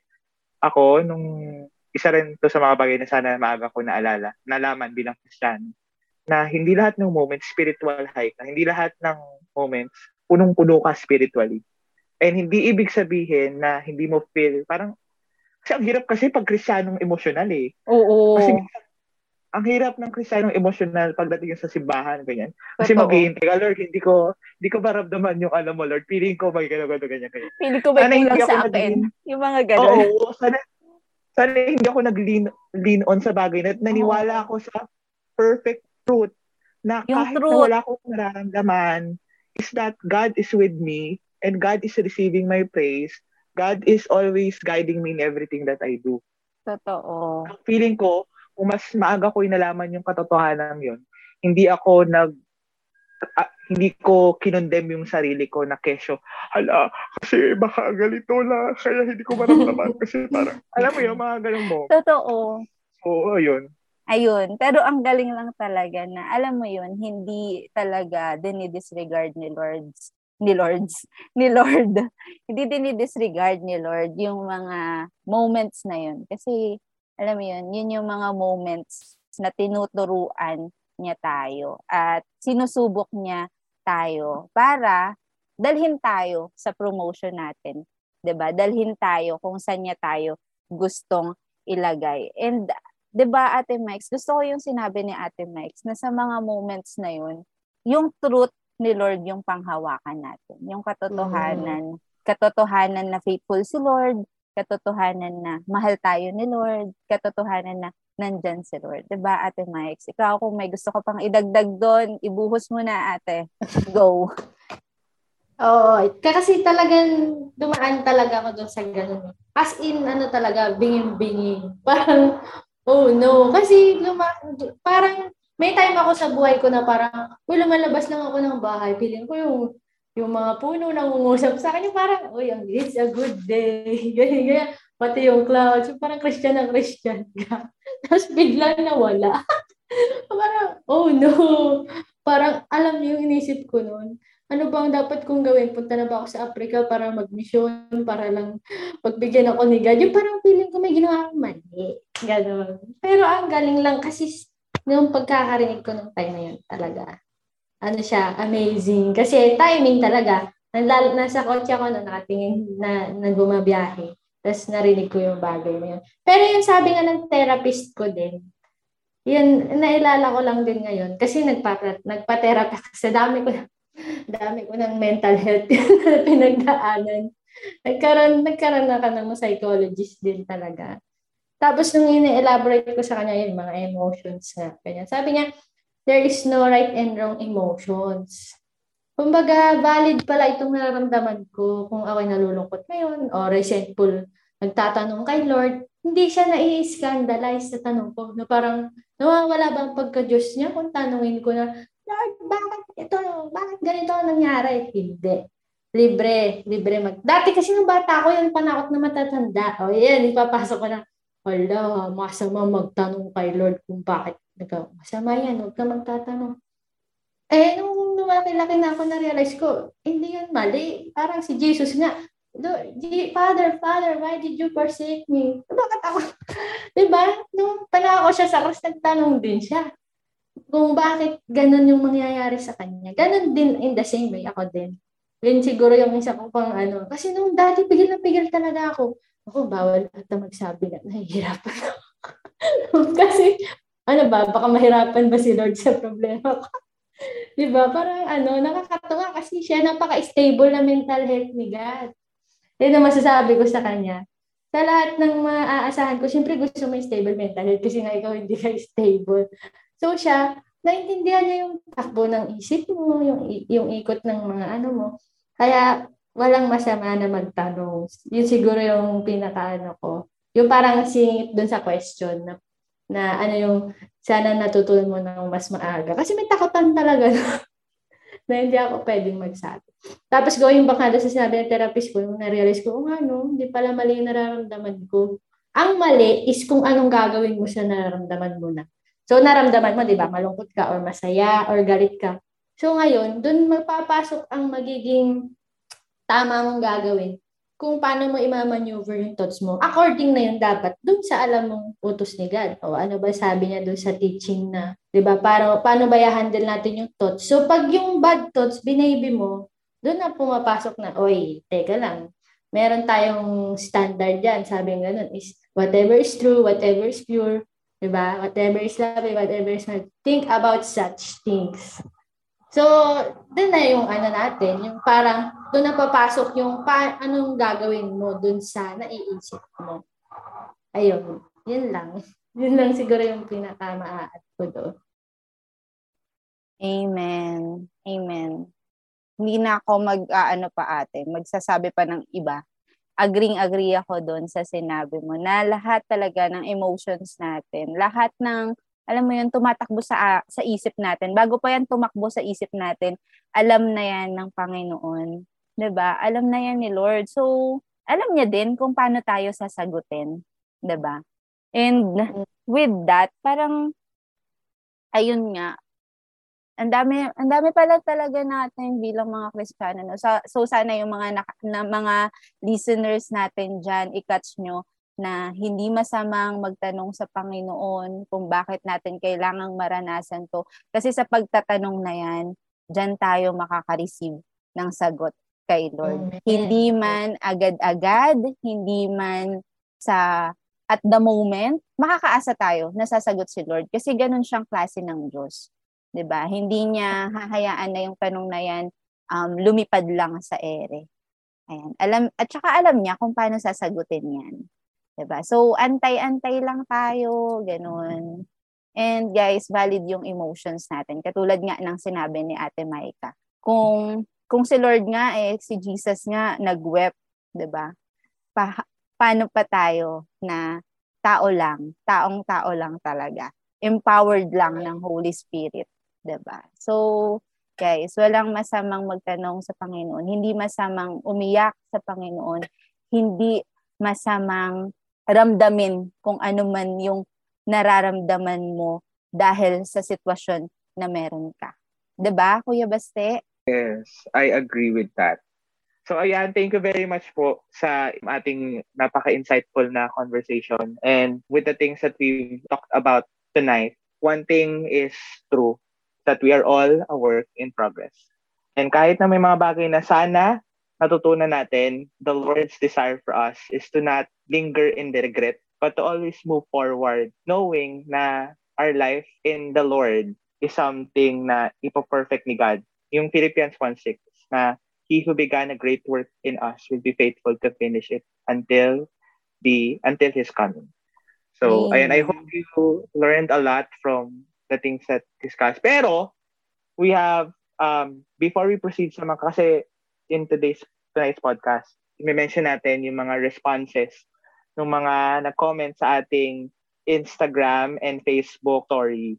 ako, nung isa rin to sa mga bagay na sana maaga ko naalala, nalaman bilang Kristiyano, na hindi lahat ng moments spiritual high ka. Hindi lahat ng moments punong-puno ka spiritually. And hindi ibig sabihin na hindi mo feel, parang, kasi ang hirap kasi pag kristyanong emosyonal eh. Oo. Kasi ang hirap ng Kristiyanong emotional pagdating sa simbahan, ganyan. Kasi maghihintay ka, Lord, hindi ko, hindi ko maramdaman yung alam mo, Lord. Feeling ko may gano'n, gano'n, ganyan, ganyan. Feeling ko may sana kulang sa akin. Yung mga gano'n. Oo, sana, sana hindi ako nag-lean lean on sa bagay na naniwala oh. ako sa perfect truth na yung kahit truth. na wala akong nararamdaman is that God is with me and God is receiving my praise God is always guiding me in everything that I do. Totoo. Feeling ko, kung mas maaga ko inalaman yung katotohanan yun, hindi ako nag uh, hindi ko kinondem yung sarili ko na kesyo, hala, kasi baka ganito na, kaya hindi ko maramdaman kasi parang, *laughs* alam mo yun, mga ganun mo. Totoo. Oo, yun. Ayun. Pero ang galing lang talaga na, alam mo yun, hindi talaga dinidisregard ni Lords ni Lords, *laughs* ni Lord. Hindi din disregard ni Lord yung mga moments na yun. Kasi, alam mo yun, yun yung mga moments na tinuturuan niya tayo at sinusubok niya tayo para dalhin tayo sa promotion natin. 'Di ba? Dalhin tayo kung saan niya tayo gustong ilagay. And 'di ba Ate Mike, gusto ko yung sinabi ni Ate Mike na sa mga moments na yun, yung truth ni Lord yung panghawakan natin. Yung katotohanan, mm. katotohanan na faithful si Lord, katotohanan na mahal tayo ni Lord, katotohanan na nandyan si Lord. Diba, Ate Mike? Ikaw, kung may gusto ka pang idagdag doon, ibuhos mo na, ate. *laughs* Go. Oo. Kasi talagang dumaan talaga ako doon sa ganun. As in, ano talaga, binging-binging. *laughs* Parang, oh no. Kasi luma, parang may time ako sa buhay ko na parang, uy, lumalabas lang ako ng bahay. Piling ko yung yung mga puno nang ungusap sa akin, yung parang, uy, it's a good day. *laughs* Ganyan, ganyan. Pati yung clouds, yung parang Christian na Christian ka. *laughs* Tapos bigla nawala. *laughs* parang, oh no. Parang, alam niyo yung inisip ko noon. Ano ba ang dapat kong gawin? Punta na ba ako sa Africa para mag-mission, para lang pagbigyan ako ni God? Yung parang feeling ko may ginawa akong mali. Ganon. Pero ang galing lang kasi nung pagkakarinig ko nung time na yun talaga ano siya, amazing. Kasi timing talaga. Nalal, nasa kotse ako na nakatingin na, na bumabiyahe. Tapos narinig ko yung bagay na yun. Pero yung sabi nga ng therapist ko din, yun, nailala ko lang din ngayon. Kasi nagpa, nagpa-therapy kasi dami ko, *laughs* dami ko ng mental health *laughs* na pinagdaanan. Nagkaroon, nagkaroon na ka ng psychologist din talaga. Tapos nung ina-elaborate ko sa kanya yun, mga emotions na ganyan. Sabi niya, there is no right and wrong emotions. Kumbaga, valid pala itong nararamdaman ko kung ako'y nalulungkot ngayon o resentful. Nagtatanong kay Lord, hindi siya nai-scandalize sa tanong ko na parang nawawala bang pagka-Diyos niya kung tanungin ko na, Lord, bakit ito, bakit ganito ang nangyari? Hindi. Libre, libre mag... Dati kasi nung bata ko, yung panakot na matatanda. O yan, ipapasok ko na, Hala, masama magtanong kay Lord kung bakit nagka, masama yan, huwag ka magtatanong. Eh, nung lumaki-laki na ako, na-realize ko, hindi yan mali. Parang si Jesus nga, Father, Father, why did you forsake me? *laughs* Bakit ako? *laughs* diba? Nung panako siya sa cross, nagtanong din siya kung bakit ganun yung mangyayari sa kanya. Ganun din in the same way ako din. Yun siguro yung isa ko pang ano. Kasi nung dati, pigil na pigil talaga ako. Ako, bawal ata magsabi na nahihirapan ako. *laughs* Kasi, ano ba, baka mahirapan ba si Lord sa problema ko? *laughs* Di ba? Parang ano, nakakatawa kasi siya napaka-stable na mental health ni God. Yan ang masasabi ko sa kanya. Sa lahat ng maaasahan ko, siyempre gusto mo stable mental health kasi nga ikaw hindi ka *laughs* stable. So siya, naintindihan niya yung takbo ng isip mo, yung, yung ikot ng mga ano mo. Kaya walang masama na magtanong. Yun siguro yung pinakaano ko. Yung parang singit dun sa question na, na ano yung sana natutunan mo ng mas maaga. Kasi may takutan talaga no? *laughs* na hindi ako pwedeng magsabi. Tapos going back na sa sinabi ng therapist ko, nung na-realize ko, oh nga no, hindi pala mali yung nararamdaman ko. Ang mali is kung anong gagawin mo sa nararamdaman mo na. So, naramdaman mo, di ba, malungkot ka or masaya or galit ka. So, ngayon, dun magpapasok ang magiging tama mong gagawin kung paano mo i-maneuver yung thoughts mo. According na yun dapat dun sa alam mong utos ni God. O ano ba sabi niya dun sa teaching na, di ba, para, paano ba i-handle natin yung thoughts. So pag yung bad thoughts, binaby mo, dun na pumapasok na, oy, teka lang, meron tayong standard yan. Sabi nga ganun is, whatever is true, whatever is pure, di ba? Whatever is lovely, whatever is not, think about such things. So, doon na yung ano natin, yung parang doon na papasok yung pa, anong gagawin mo doon sa naiisip mo. Ayun, yun lang. *laughs* Yun lang siguro yung pinaka-maaat ko doon. Amen. Amen. Hindi na ako mag, uh, ano pa ate, magsasabi pa ng iba. agreeing-agree ako doon sa sinabi mo na lahat talaga ng emotions natin, lahat ng alam mo yun, tumatakbo sa sa isip natin. Bago pa yan tumakbo sa isip natin, alam na yan ng Panginoon. 'Di ba? Alam na yan ni Lord. So, alam niya din kung paano tayo sasagutin, 'di ba? And with that, parang ayun nga, ang dami ang dami pala talaga natin bilang mga Kristiyano no. So, so sana yung mga na, na, mga listeners natin diyan i-catch nyo na hindi masamang magtanong sa Panginoon kung bakit natin kailangang maranasan to. Kasi sa pagtatanong na yan, diyan tayo makaka-receive ng sagot kay Lord. Mm-hmm. Hindi man agad-agad, hindi man sa at the moment, makakaasa tayo na sasagot si Lord kasi ganun siyang klase ng Diyos. 'di ba? Hindi niya hahayaan na yung tanong na 'yan um, lumipad lang sa ere. Ayan. Alam at saka alam niya kung paano sasagutin 'yan. 'Di ba? So antay-antay lang tayo, ganun. And guys, valid yung emotions natin. Katulad nga ng sinabi ni Ate Maika. Kung kung si Lord nga eh si Jesus nga nagwept, 'di ba? Pa, paano pa tayo na tao lang, taong tao lang talaga empowered lang ng Holy Spirit 'di ba? So, guys, walang masamang magtanong sa Panginoon, hindi masamang umiyak sa Panginoon, hindi masamang ramdamin kung ano man yung nararamdaman mo dahil sa sitwasyon na meron ka. 'Di ba, Kuya Baste? Yes, I agree with that. So ayan, thank you very much po sa ating napaka-insightful na conversation. And with the things that we talked about tonight, one thing is true that we are all a work in progress. And kahit na may mga bagay na sana natutunan natin, the Lord's desire for us is to not linger in the regret, but to always move forward, knowing na our life in the Lord is something na ipo-perfect ni God. Yung Philippians 1.6 na He who began a great work in us will be faithful to finish it until the until His coming. So, mm. ayan, I hope you learned a lot from the things that discussed. Pero, we have, um, before we proceed sa mga, kasi in today's, tonight's podcast, may mention natin yung mga responses ng mga nag-comment sa ating Instagram and Facebook story.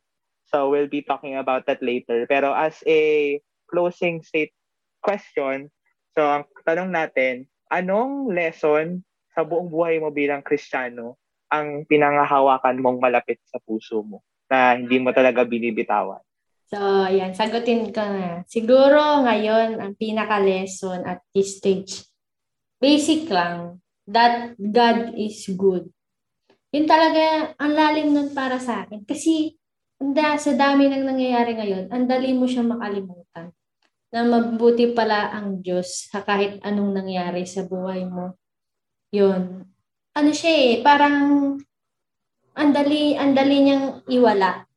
So, we'll be talking about that later. Pero as a closing state question, so ang tanong natin, anong lesson sa buong buhay mo bilang Kristiyano ang pinangahawakan mong malapit sa puso mo? na hindi mo talaga binibitawan? So, yan, sagutin ko na. Siguro ngayon, ang pinaka-lesson at this stage, basic lang, that God is good. Yun talaga, ang lalim nun para sa akin. Kasi, anda, sa dami nang nangyayari ngayon, ang dali mo siya makalimutan. Na mabuti pala ang Diyos sa kahit anong nangyari sa buhay mo. Yun. Ano siya eh, parang ang dali, ang dali niyang iwala.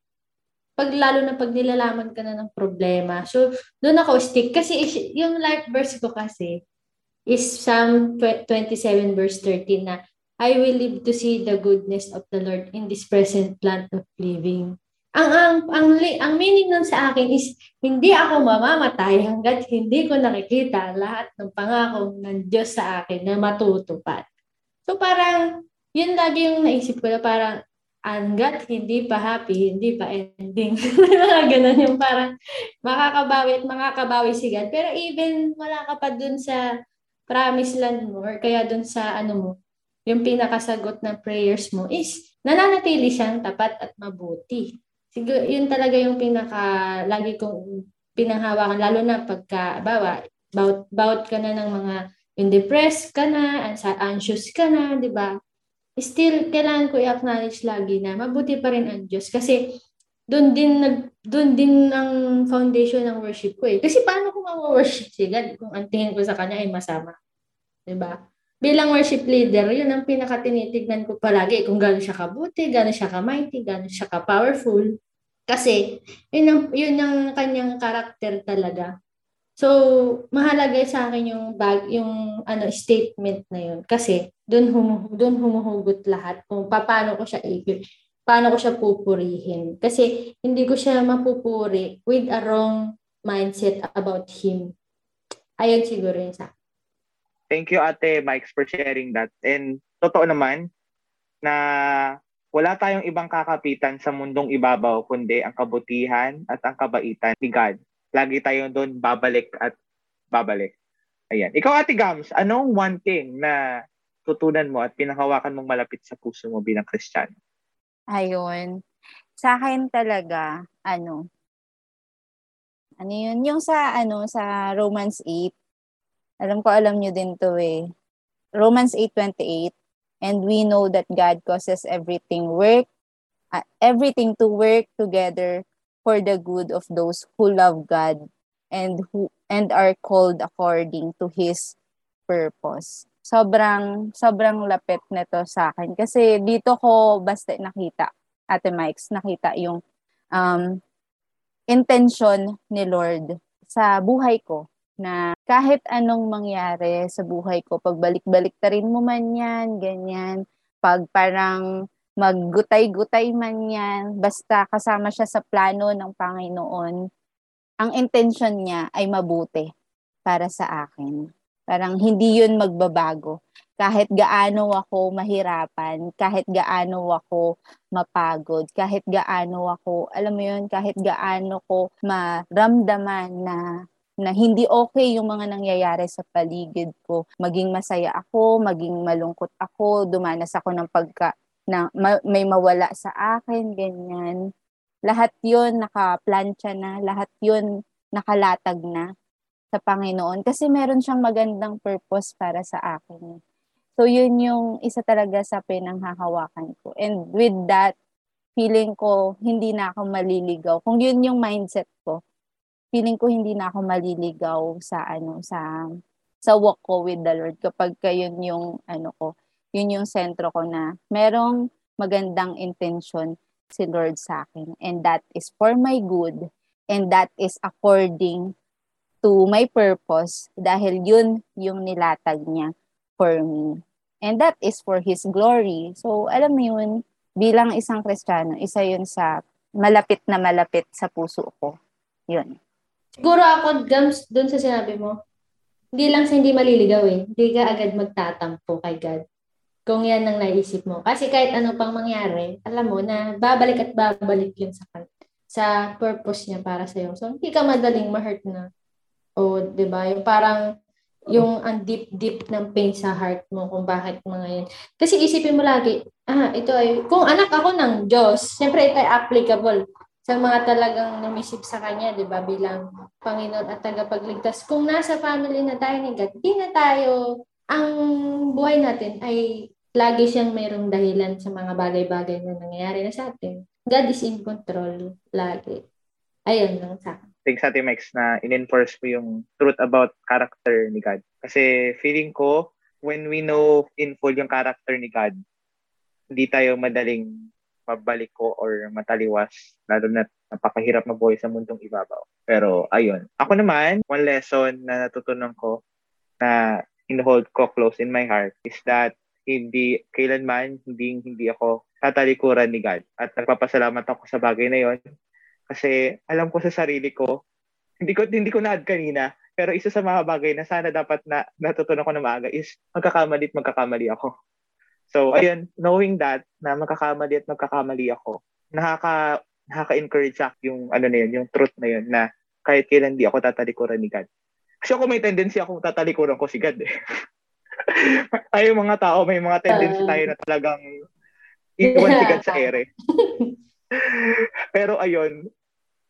Pag lalo na pag nilalaman ka na ng problema. So, doon ako stick. Kasi yung life verse ko kasi is Psalm 27 verse 13 na I will live to see the goodness of the Lord in this present land of living. Ang ang ang, ang meaning nun sa akin is hindi ako mamamatay hangga't hindi ko nakikita lahat ng pangako ng Diyos sa akin na matutupad. So parang yun lagi yung naisip ko na parang hanggat hindi pa happy, hindi pa ending. *laughs* mga ganun yung parang makakabawi at makakabawi si God. Pero even wala ka pa dun sa promised land mo or kaya dun sa ano mo, yung pinakasagot ng prayers mo is nananatili siyang tapat at mabuti. Siguro, yun talaga yung pinaka, lagi kong pinanghawakan, lalo na pagka, bawa, bout, bout ka na ng mga, yung depressed ka na, anxious ka na, di ba? still kailangan ko i-acknowledge lagi na mabuti pa rin ang Diyos kasi doon din nag doon din ang foundation ng worship ko eh. Kasi paano ko ma-worship si God kung ang tingin ko sa kanya ay masama? 'Di ba? Bilang worship leader, yun ang pinakatinitignan ko palagi kung gaano siya kabuti, gaano siya ka-mighty, gaano siya ka-powerful. Kasi yun ang, yun ang kanyang karakter talaga. So, mahalaga sa akin yung bag, yung ano statement na yun kasi doon hum, doon humuhugot lahat kung paano ko siya paano ko siya pupurihin. Kasi hindi ko siya mapupuri with a wrong mindset about him. Ayun siguro yun sa Thank you, Ate Mike, for sharing that. And totoo naman na wala tayong ibang kakapitan sa mundong ibabaw kundi ang kabutihan at ang kabaitan ni God. Lagi tayong doon babalik at babalik. Ayan. Ikaw, Ate Gams, anong one thing na tutunan mo at pinahawakan mong malapit sa puso mo bilang Kristiyano? Ayun. Sa akin talaga, ano, ano yun? Yung sa, ano, sa Romans 8, alam ko alam nyo din to eh. Romans 8.28, and we know that God causes everything work, uh, everything to work together for the good of those who love God and who and are called according to His purpose. Sobrang sobrang lapit nito sa akin kasi dito ko basta nakita Ate Mike's nakita yung um, intention ni Lord sa buhay ko na kahit anong mangyari sa buhay ko, pagbalik-balik ta rin mo man yan, ganyan, pag parang maggutay-gutay man yan, basta kasama siya sa plano ng Panginoon, ang intention niya ay mabuti para sa akin. Parang hindi yun magbabago. Kahit gaano ako mahirapan, kahit gaano ako mapagod, kahit gaano ako, alam mo yun, kahit gaano ko maramdaman na na hindi okay yung mga nangyayari sa paligid ko. Maging masaya ako, maging malungkot ako, dumanas ako ng pagka na ma- may mawala sa akin, ganyan. Lahat 'yon nakaplansya na, lahat 'yon nakalatag na sa Panginoon kasi meron siyang magandang purpose para sa akin. So yun yung isa talaga sa pinanghahawakan ko. And with that, feeling ko hindi na ako maliligaw. Kung yun yung mindset ko, feeling ko hindi na ako maliligaw sa ano sa sa walk ko with the Lord kapag yun yung ano ko yun yung sentro ko na merong magandang intention si Lord sa akin. And that is for my good and that is according to my purpose dahil yun yung nilatag niya for me. And that is for His glory. So alam mo yun bilang isang Kristiyano isa yun sa malapit na malapit sa puso ko. Yun Siguro ako, Gams, doon sa sinabi mo, hindi lang sa hindi maliligaw eh. Hindi ka agad magtatampo kay God. Kung yan ang naisip mo. Kasi kahit ano pang mangyari, alam mo na babalik at babalik yun sa sa purpose niya para sa iyo. So, hindi ka madaling ma-hurt na. O, di ba? Yung parang, yung ang deep-deep ng pain sa heart mo kung bakit mga yan. Kasi isipin mo lagi, ah, ito ay, kung anak ako ng Diyos, siyempre ito ay applicable sa mga talagang numisip sa Kanya, di ba, bilang Panginoon at tagapagligtas. Kung nasa family na tayo ni God, di na tayo, ang buhay natin ay lagi siyang mayroong dahilan sa mga bagay-bagay na nangyayari na sa atin. God is in control lagi. Ayun lang sa akin. Thanks sa Max na in-enforce mo yung truth about character ni God. Kasi feeling ko, when we know in full yung character ni God, hindi tayo madaling mabalik ko or mataliwas, lalo na napakahirap mabuhay sa mundong ibabaw. Pero ayun, ako naman, one lesson na natutunan ko na in-hold ko close in my heart is that hindi kailanman hindi hindi ako tatalikuran ni God. At nagpapasalamat ako sa bagay na yon kasi alam ko sa sarili ko, hindi ko hindi ko na kanina, pero isa sa mga bagay na sana dapat na natutunan ko na maaga is magkakamali at magkakamali ako. So, ayun, knowing that, na magkakamali at magkakamali ako, nakaka, nakaka-encourage sa yung, ano na yun, yung truth na yun, na kahit kailan di ako tatalikuran ni God. Kasi ako may tendency akong tatalikuran ko si God eh. *laughs* tayo mga tao, may mga tendency tayo na talagang iwan si God sa *laughs* ere. *laughs* Pero ayun,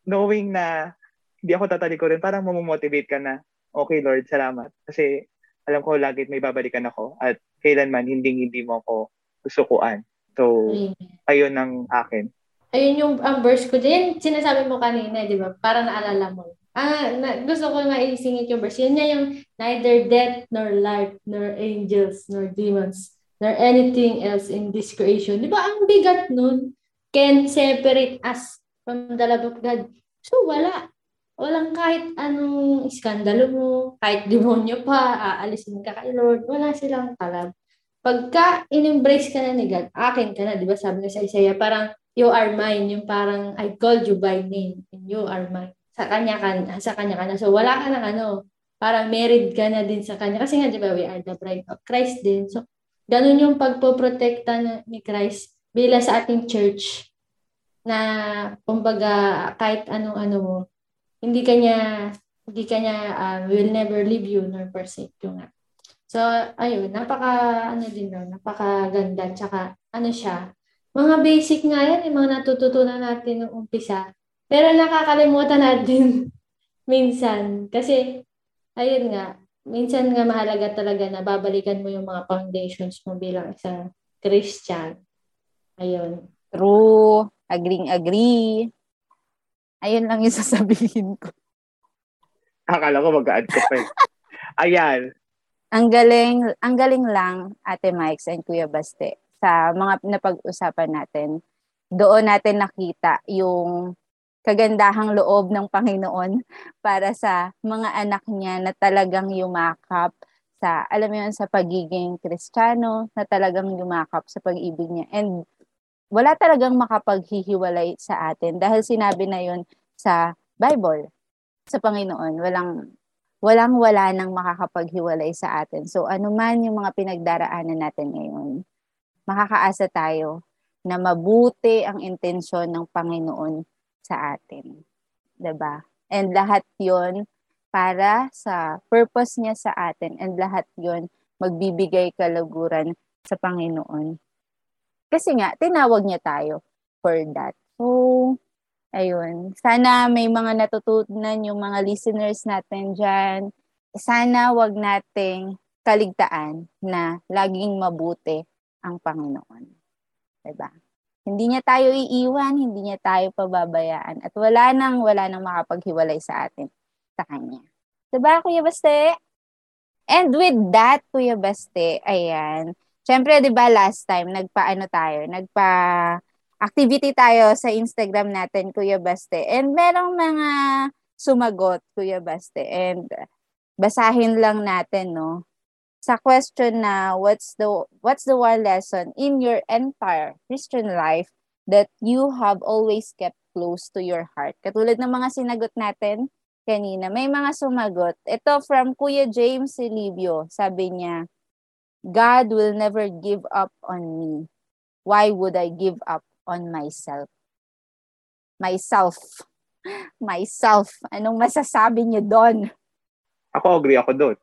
knowing na hindi ako tatalikuran, parang mamomotivate ka na, okay Lord, salamat. Kasi alam ko lagi may babalikan ako at kailanman hindi hindi mo ako susukuan. So, mm. ayun ang akin. Ayun yung ang verse ko. Yan, sinasabi mo kanina, di ba? Para naalala mo. Ah, na, gusto ko nga isingit yung verse. Yun niya yung neither death, nor life, nor angels, nor demons, nor anything else in this creation. Di ba? Ang bigat nun. Can separate us from the love of God. So, wala walang kahit anong iskandalo mo, kahit demonyo pa, aalisin ka kay Lord, wala silang kalab. Pagka in-embrace ka na ni God, akin ka na, di ba sabi nga sa Isaiah, parang you are mine, yung parang I called you by name and you are mine. Sa kanya ka, sa kanya ka na. So wala ka ng ano, parang married ka na din sa kanya. Kasi nga, di ba, we are the bride of Christ din. So, ganun yung pagpoprotekta ni Christ bila sa ating church na kumbaga kahit anong-ano mo, hindi kanya hindi kanya um, will never leave you nor forsake you nga. So, ayun, napaka, ano din no, napakaganda. Tsaka, ano siya, mga basic nga yan, yung mga natututunan natin nung umpisa. Pero nakakalimutan natin *laughs* minsan. Kasi, ayun nga, minsan nga mahalaga talaga na babalikan mo yung mga foundations mo bilang isang Christian. Ayun. True. Agreeing agree. Ayun lang yung *laughs* sasabihin ko. Akala ko mag-add ka pa. eh. Ayan. Ang galing, ang galing lang, Ate Mikes and Kuya Baste, sa mga napag-usapan natin. Doon natin nakita yung kagandahang loob ng Panginoon *laughs* para sa mga anak niya na talagang yumakap sa, alam mo yun, sa pagiging kristyano, na talagang yumakap sa pag-ibig niya. And wala talagang makapaghihiwalay sa atin dahil sinabi na yun sa Bible, sa Panginoon. Walang walang wala nang makakapaghiwalay sa atin. So ano man yung mga pinagdaraanan natin ngayon, makakaasa tayo na mabuti ang intensyon ng Panginoon sa atin. 'Di ba? And lahat 'yon para sa purpose niya sa atin and lahat 'yon magbibigay kalaguran sa Panginoon. Kasi nga tinawag niya tayo for that. So ayun, sana may mga natutunan yung mga listeners natin diyan. Sana wag nating kaligtaan na laging mabuti ang Panginoon. 'Di ba? Hindi niya tayo iiwan, hindi niya tayo pababayaan. At wala nang, wala nang makapaghiwalay sa atin, sa Kanya. Diba, Kuya Baste? And with that, Kuya Baste, ayan. Siyempre, di ba, last time, nagpa-ano tayo, nagpa activity tayo sa Instagram natin, Kuya Baste. And merong mga sumagot, Kuya Baste. And basahin lang natin, no? sa question na what's the what's the one lesson in your entire Christian life that you have always kept close to your heart. Katulad ng mga sinagot natin kanina, may mga sumagot. Ito from Kuya James Silibio. Sabi niya, God will never give up on me. Why would I give up on myself? Myself. *laughs* Myself. Anong masasabi niyo doon? Ako agree ako doon.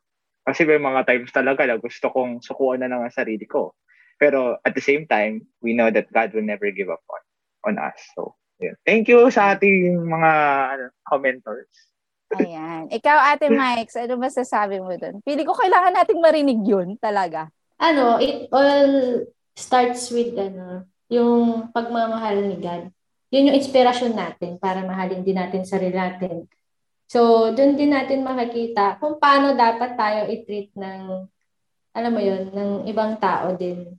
Kasi may mga times talaga na gusto kong sukuan na ang sarili ko. Pero at the same time, we know that God will never give up on, on us. So, yeah. Thank you sa ating mga ano, commenters. Ayan. Ikaw, Ate Mike, ano masasabi mo doon? Pili ko kailangan nating marinig yun talaga. Ano, it all starts with ano, yung pagmamahal ni God. Yun yung inspirasyon natin para mahalin din natin sarili natin So, doon din natin makikita kung paano dapat tayo i-treat ng, alam mo yun, ng ibang tao din.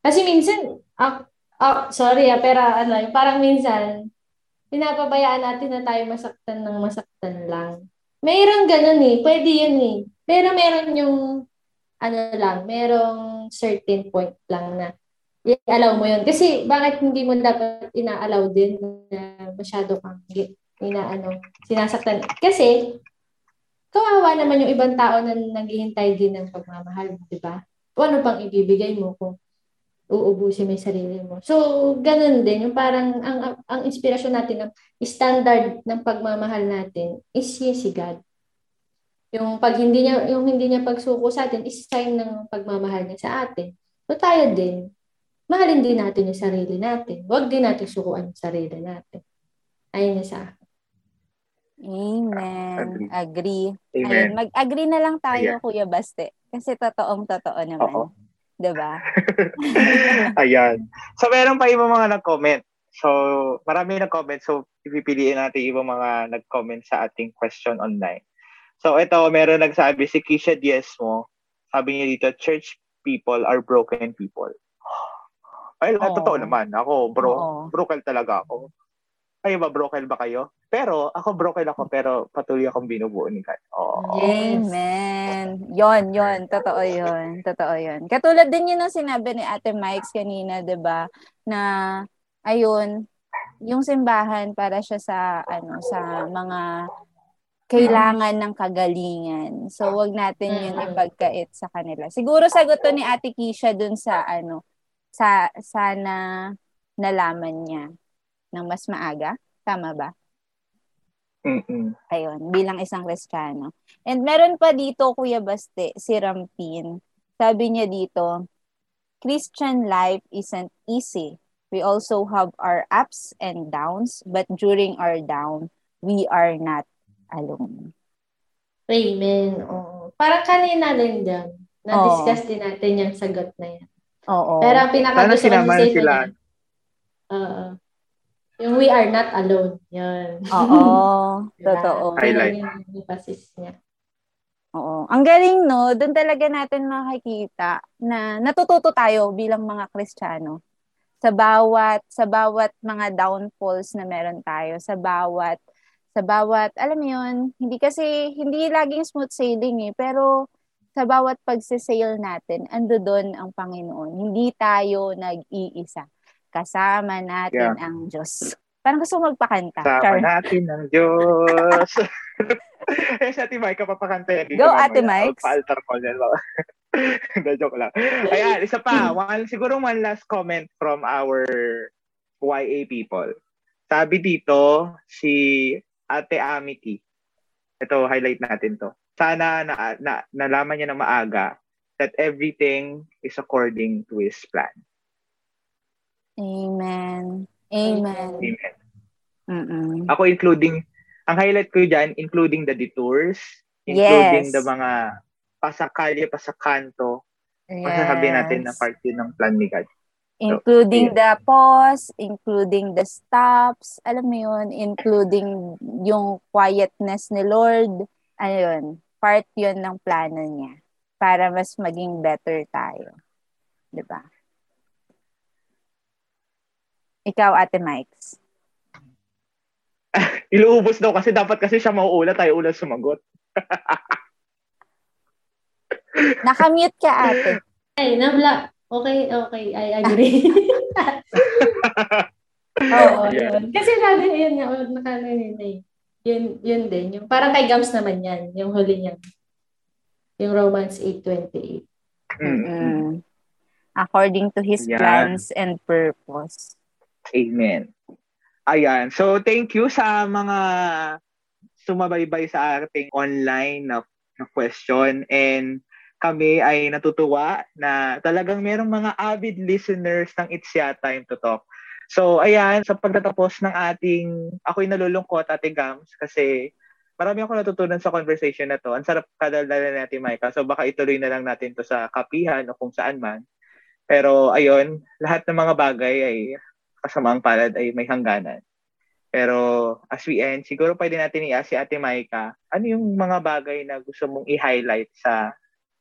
Kasi minsan, uh, uh, sorry ah, pero ano, parang minsan, pinapabayaan natin na tayo masaktan ng masaktan lang. Mayroong ganun eh, pwede yun eh. Pero meron yung, ano lang, merong certain point lang na i-allow mo yun. Kasi bakit hindi mo dapat ina-allow din na masyado kang inaano, sinasaktan. Kasi, kawawa naman yung ibang tao na naghihintay din ng pagmamahal, di ba? Ano pang ibibigay mo kung uubusin mo yung sarili mo. So, ganun din. Yung parang, ang, ang inspirasyon natin, ang standard ng pagmamahal natin is yun si God. Yung pag hindi niya, yung hindi niya pagsuko sa atin is sign ng pagmamahal niya sa atin. So, tayo din, mahalin din natin yung sarili natin. Huwag din natin sukuan yung sarili natin. Ayun na sa akin. Amen. Agree. Amen. Ayun, mag-agree na lang tayo, Ayan. Kuya Baste. Kasi totoong totoo naman. Oo. 'Di ba? *laughs* Ayan. So, meron pa ibang mga nag-comment. So, marami nag-comment. So, ipipiliin natin ibang mga nag-comment sa ating question online. So, ito, meron nagsabi, si Kisha Diezmo, sabi niya dito, church people are broken people. Ay, Oo. totoo naman. Ako, bro, Oo. broken talaga ako. Kayo ba, broken ba kayo? Pero, ako broken ako, pero patuloy akong binubuo ni God. Yes. Amen. Yon, yon, totoo yon, totoo yon. Katulad din yun ang sinabi ni Ate Mike kanina, 'di ba? Na ayun, yung simbahan para siya sa ano sa mga kailangan ng kagalingan. So, wag natin yun ipagkait sa kanila. Siguro sagot to ni Ate Kisha dun sa ano, sa sana nalaman niya ng mas maaga. Tama ba? Mm-mm. Ayun, bilang isang Kristiyano. And meron pa dito, Kuya Baste, si Rampin. Sabi niya dito, Christian life isn't easy. We also have our ups and downs, but during our down, we are not alone. Amen. Oo. Parang kanina din dyan. Na-discuss din natin yung sagot na yan. Oo. Pero ang pinaka Sana gusto ko sinama sa na sila. Oo. Yung we are not alone. Yan. Oo. *laughs* Diba? Totoo. Highlight. Yun yung emphasis niya. Oo. Ang galing, no? Doon talaga natin makikita na natututo tayo bilang mga Kristiyano sa bawat sa bawat mga downfalls na meron tayo, sa bawat sa bawat, alam mo yun, hindi kasi, hindi laging smooth sailing eh, pero sa bawat pagsisail natin, ando doon ang Panginoon. Hindi tayo nag-iisa. Kasama natin Yeah. ang Diyos. Parang gusto magpakanta. Sama Char. natin ng Diyos. *laughs* eh, si Ate Mike, papakanta yan. Go. Ate Mike. Pa-altar call yan. Na *laughs* joke lang. Ayan, isa pa. *clears throat* One, siguro one last comment from our YA people. Sabi dito, si Ate Amity. Ito, highlight natin to. Sana na, na, nalaman niya na maaga that everything is according to His plan. Amen. Amen. Amen. Mm-mm. Ako including, ang highlight ko dyan, including the detours, including Yes. the mga pasakalye, pasakanto, masasabi natin na Yes. part yun ng plan ni God. Including the pause, including the stops, alam mo yun, including yung quietness ni Lord. Ano yun, part yun ng plano niya para mas maging better tayo. 'Di ba? Ikaw, Ate Mikes. *laughs* Iluubos daw kasi dapat kasi siya mauula, tayo ulan sumagot. *laughs* Nakamute ka, ate. Ay, nabla. Okay, okay. I agree. *laughs* Oo, Yeah. yun. Kasi sabi, yun nga, oh, nakalanin na eh. Yun, yun din. Yung, parang kay Gams naman yan. Yung huli niya. Yung Romans 8.28. Mm. Mm. According to His Yan. plans and purpose. Amen. Ayan. So, thank you sa mga sumabaybay sa ating online na, na question. And kami ay natutuwa na talagang merong mga avid listeners ng It's Ya Time to Talk. So, ayan, sa pagtatapos ng ating, ako'y nalulungkot, Ate Gams, kasi marami ako natutunan sa conversation na to. Ang sarap kadaldalan natin, Micah. So, baka ituloy na lang natin to sa kapihan o kung saan man. Pero, ayun, lahat ng mga bagay ay kasamaang palad ay may hangganan. Pero as we end, siguro pwede natin i si Ate Maika, ano yung mga bagay na gusto mong i-highlight sa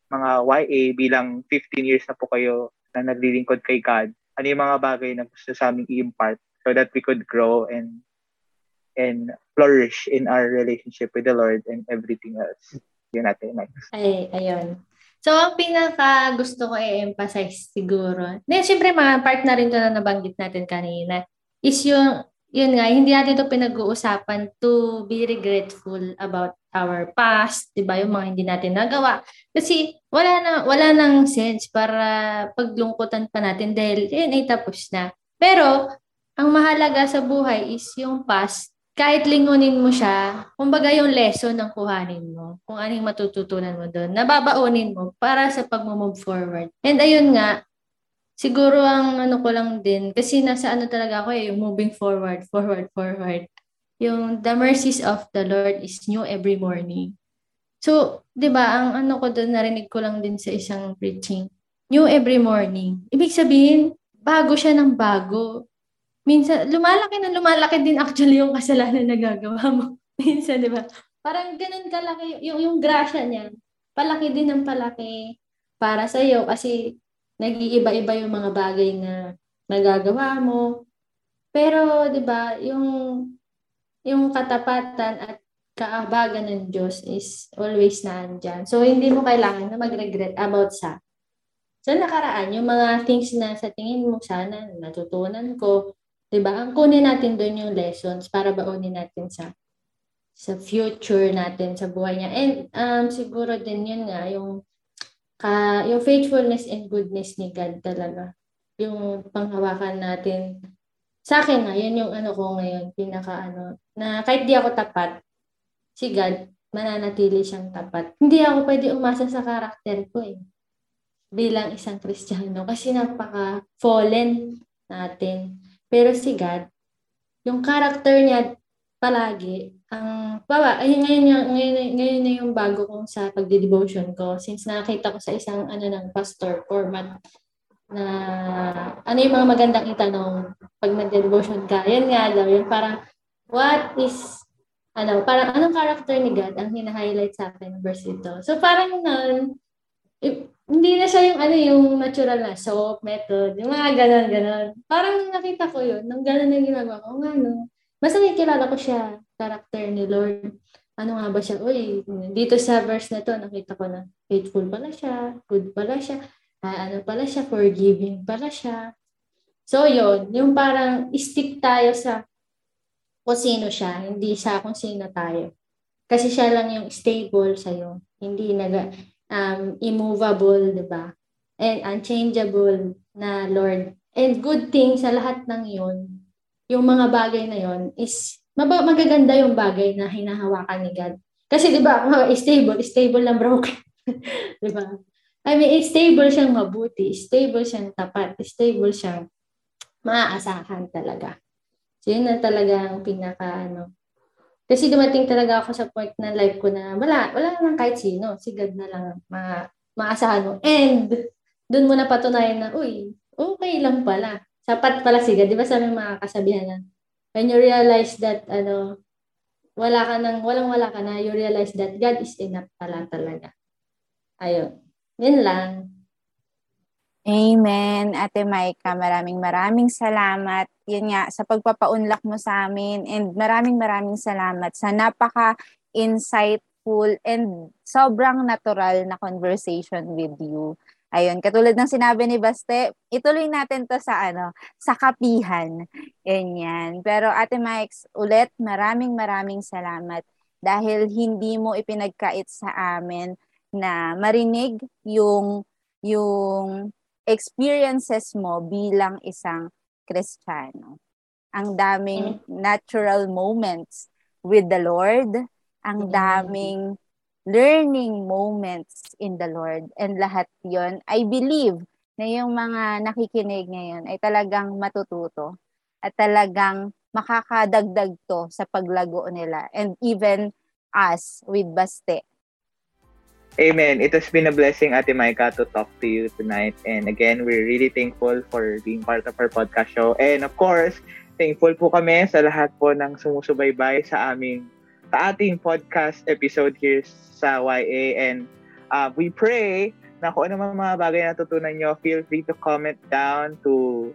mga YA bilang 15 years na po kayo na naglilingkod kay God? Ano yung mga bagay na gusto sa aming i-impart so that we could grow and and flourish in our relationship with the Lord and everything else. Yun natin, Mike. Ay, ayun. So, ang pinaka gusto ko i-emphasize siguro, then syempre mga part na rin to na nabanggit natin kanina, is yung, yun nga, hindi natin ito pinag-uusapan to be regretful about our past, di ba, yung mga hindi natin nagawa. Kasi wala na, wala nang sense para paglungkutan pa natin dahil yun ay tapos na. Pero, ang mahalaga sa buhay is yung past kahit lingunin mo siya, kumbaga yung lesson ang kuhanin mo, kung anong matututunan mo doon, nababaunin mo para sa pag-move forward. And ayun nga, siguro ang ano ko lang din, kasi nasa ano talaga ako eh, yung moving forward, forward, forward. Yung the mercies of the Lord is new every morning. So, di ba, ang ano ko doon, narinig ko lang din sa isang preaching, new every morning. Ibig sabihin, bago siya ng bago minsan, lumalaki na lumalaki din actually yung kasalanan na gagawa mo. *laughs* minsan, di ba? Parang ganun kalaki, yung, yung grasya niya, palaki din ng palaki para sa iyo kasi nag-iiba-iba yung mga bagay na nagagawa mo. Pero, di ba, yung, yung katapatan at kaabagan ng Diyos is always nandyan. So, hindi mo kailangan na mag-regret about sa sa nakaraan, yung mga things na sa tingin mo sana natutunan ko, 'di ba? Ang kunin natin doon yung lessons para baunin natin sa sa future natin sa buhay niya. And um, siguro din yun nga, yung, ka, yung faithfulness and goodness ni God talaga. Yung panghawakan natin. Sa akin nga, yun yung ano ko ngayon, pinaka ano, na kahit di ako tapat, si God, mananatili siyang tapat. Hindi ako pwede umasa sa karakter ko eh. Bilang isang Kristiyano. Kasi napaka-fallen natin. Pero si God, yung character niya palagi, ang baba, ay ngayon, ngayon, ngayon, na yung bago kong sa pagde-devotion ko since nakita ko sa isang ano ng pastor format na ano yung mga magandang itanong pag nagde-devotion ka. Yan nga daw, yung parang what is ano, parang anong character ni God ang hina-highlight sa akin verse ito. So parang eh, hindi na siya yung ano yung natural na soap method, yung mga ganon ganon. Parang nakita ko yun, nung ganon yung ginagawa ko, nga no. Mas nakikilala ko siya, character ni Lord. Ano nga ba siya? Uy, dito sa verse na to, nakita ko na faithful pala siya, good pala siya, uh, ano pala siya, forgiving pala siya. So, yun, yung parang stick tayo sa kung sino siya, hindi siya kung sino tayo. Kasi siya lang yung stable sa'yo. Hindi nag, um, immovable, di ba? And unchangeable na Lord. And good thing sa lahat ng yun, yung mga bagay na yon is magaganda yung bagay na hinahawakan ni God. Kasi 'di ba, stable, stable lang broken. *laughs* 'Di ba? I mean, stable siyang mabuti, stable siyang tapat, stable siyang maaasahan talaga. So, yun na talaga ang pinaka, ano. Kasi dumating talaga ako sa point ng life ko na wala, wala naman kahit sino. Si God na lang ma maasahan mo. And, doon mo na patunayan na, uy, okay lang pala sapat pala si God. Di ba sabi mga kasabihan na, when you realize that, ano, wala ka nang, walang wala ka na, you realize that God is enough pala talaga. Ayun. Yun lang. Amen. Ate Maika, maraming maraming salamat. Yun nga, sa pagpapaunlak mo sa amin and maraming maraming salamat sa napaka insightful and sobrang natural na conversation with you. Ayun, katulad ng sinabi ni Baste, ituloy natin to sa ano, sa kapihan. Ganyan. Pero Ate Mike, ulit maraming maraming salamat dahil hindi mo ipinagkait sa amin na marinig yung yung experiences mo bilang isang Kristiyano. Ang daming mm. natural moments with the Lord, ang daming learning moments in the Lord. And lahat yon I believe na yung mga nakikinig ngayon ay talagang matututo at talagang makakadagdag to sa paglago nila and even us with Baste. Amen. It has been a blessing, Ate Maika, to talk to you tonight. And again, we're really thankful for being part of our podcast show. And of course, thankful po kami sa lahat po ng sumusubaybay sa aming sa ating podcast episode here sa YA and uh, we pray na kung ano mga bagay na natutunan nyo, feel free to comment down to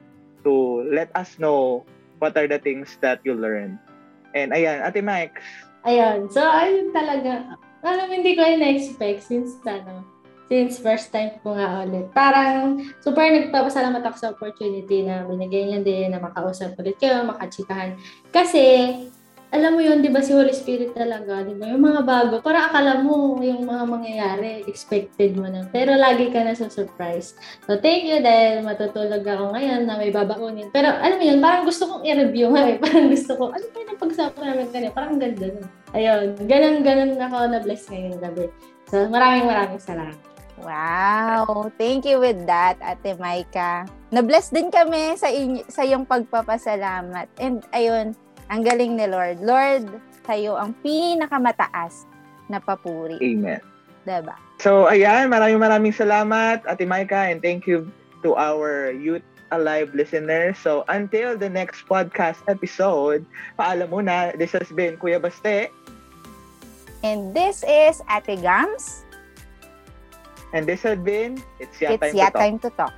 to let us know what are the things that you learn. And ayan, Ate Mike. Ayan, so ayun talaga. Alam, hindi ko in-expect since ano, since first time ko nga ulit. Parang super nagpapasalamat ako sa opportunity na binigay niya din na makausap ulit kayo, makachikahan. Kasi alam mo yun, di ba si Holy Spirit talaga, di ba? Yung mga bago, para akala mo yung mga mangyayari, expected mo na. Pero lagi ka na sa surprise. So, thank you dahil matutulog ako ngayon na may babaunin. Pero alam mo yun, parang gusto kong i-review nga eh. *laughs* Parang gusto ko, ano pa yung pag-usapan namin kanina? Parang ganda nun. Ayun, ganun-ganun ako na-bless ngayong gabi. So, maraming maraming salamat. Wow! Thank you with that, Ate Maika. Na-bless din kami sa, inyo, sa iyong pagpapasalamat. And ayun, ang galing ni Lord. Lord, kayo ang pinakamataas na papuri. Amen. Diba? So, ayan, maraming maraming salamat, Ate Maika, and thank you to our Youth Alive listeners. So, until the next podcast episode, paalam muna, this has been Kuya Baste. And this is Ate Gams. And this has been It's Ya It's Time, ya to, talk. time to Talk.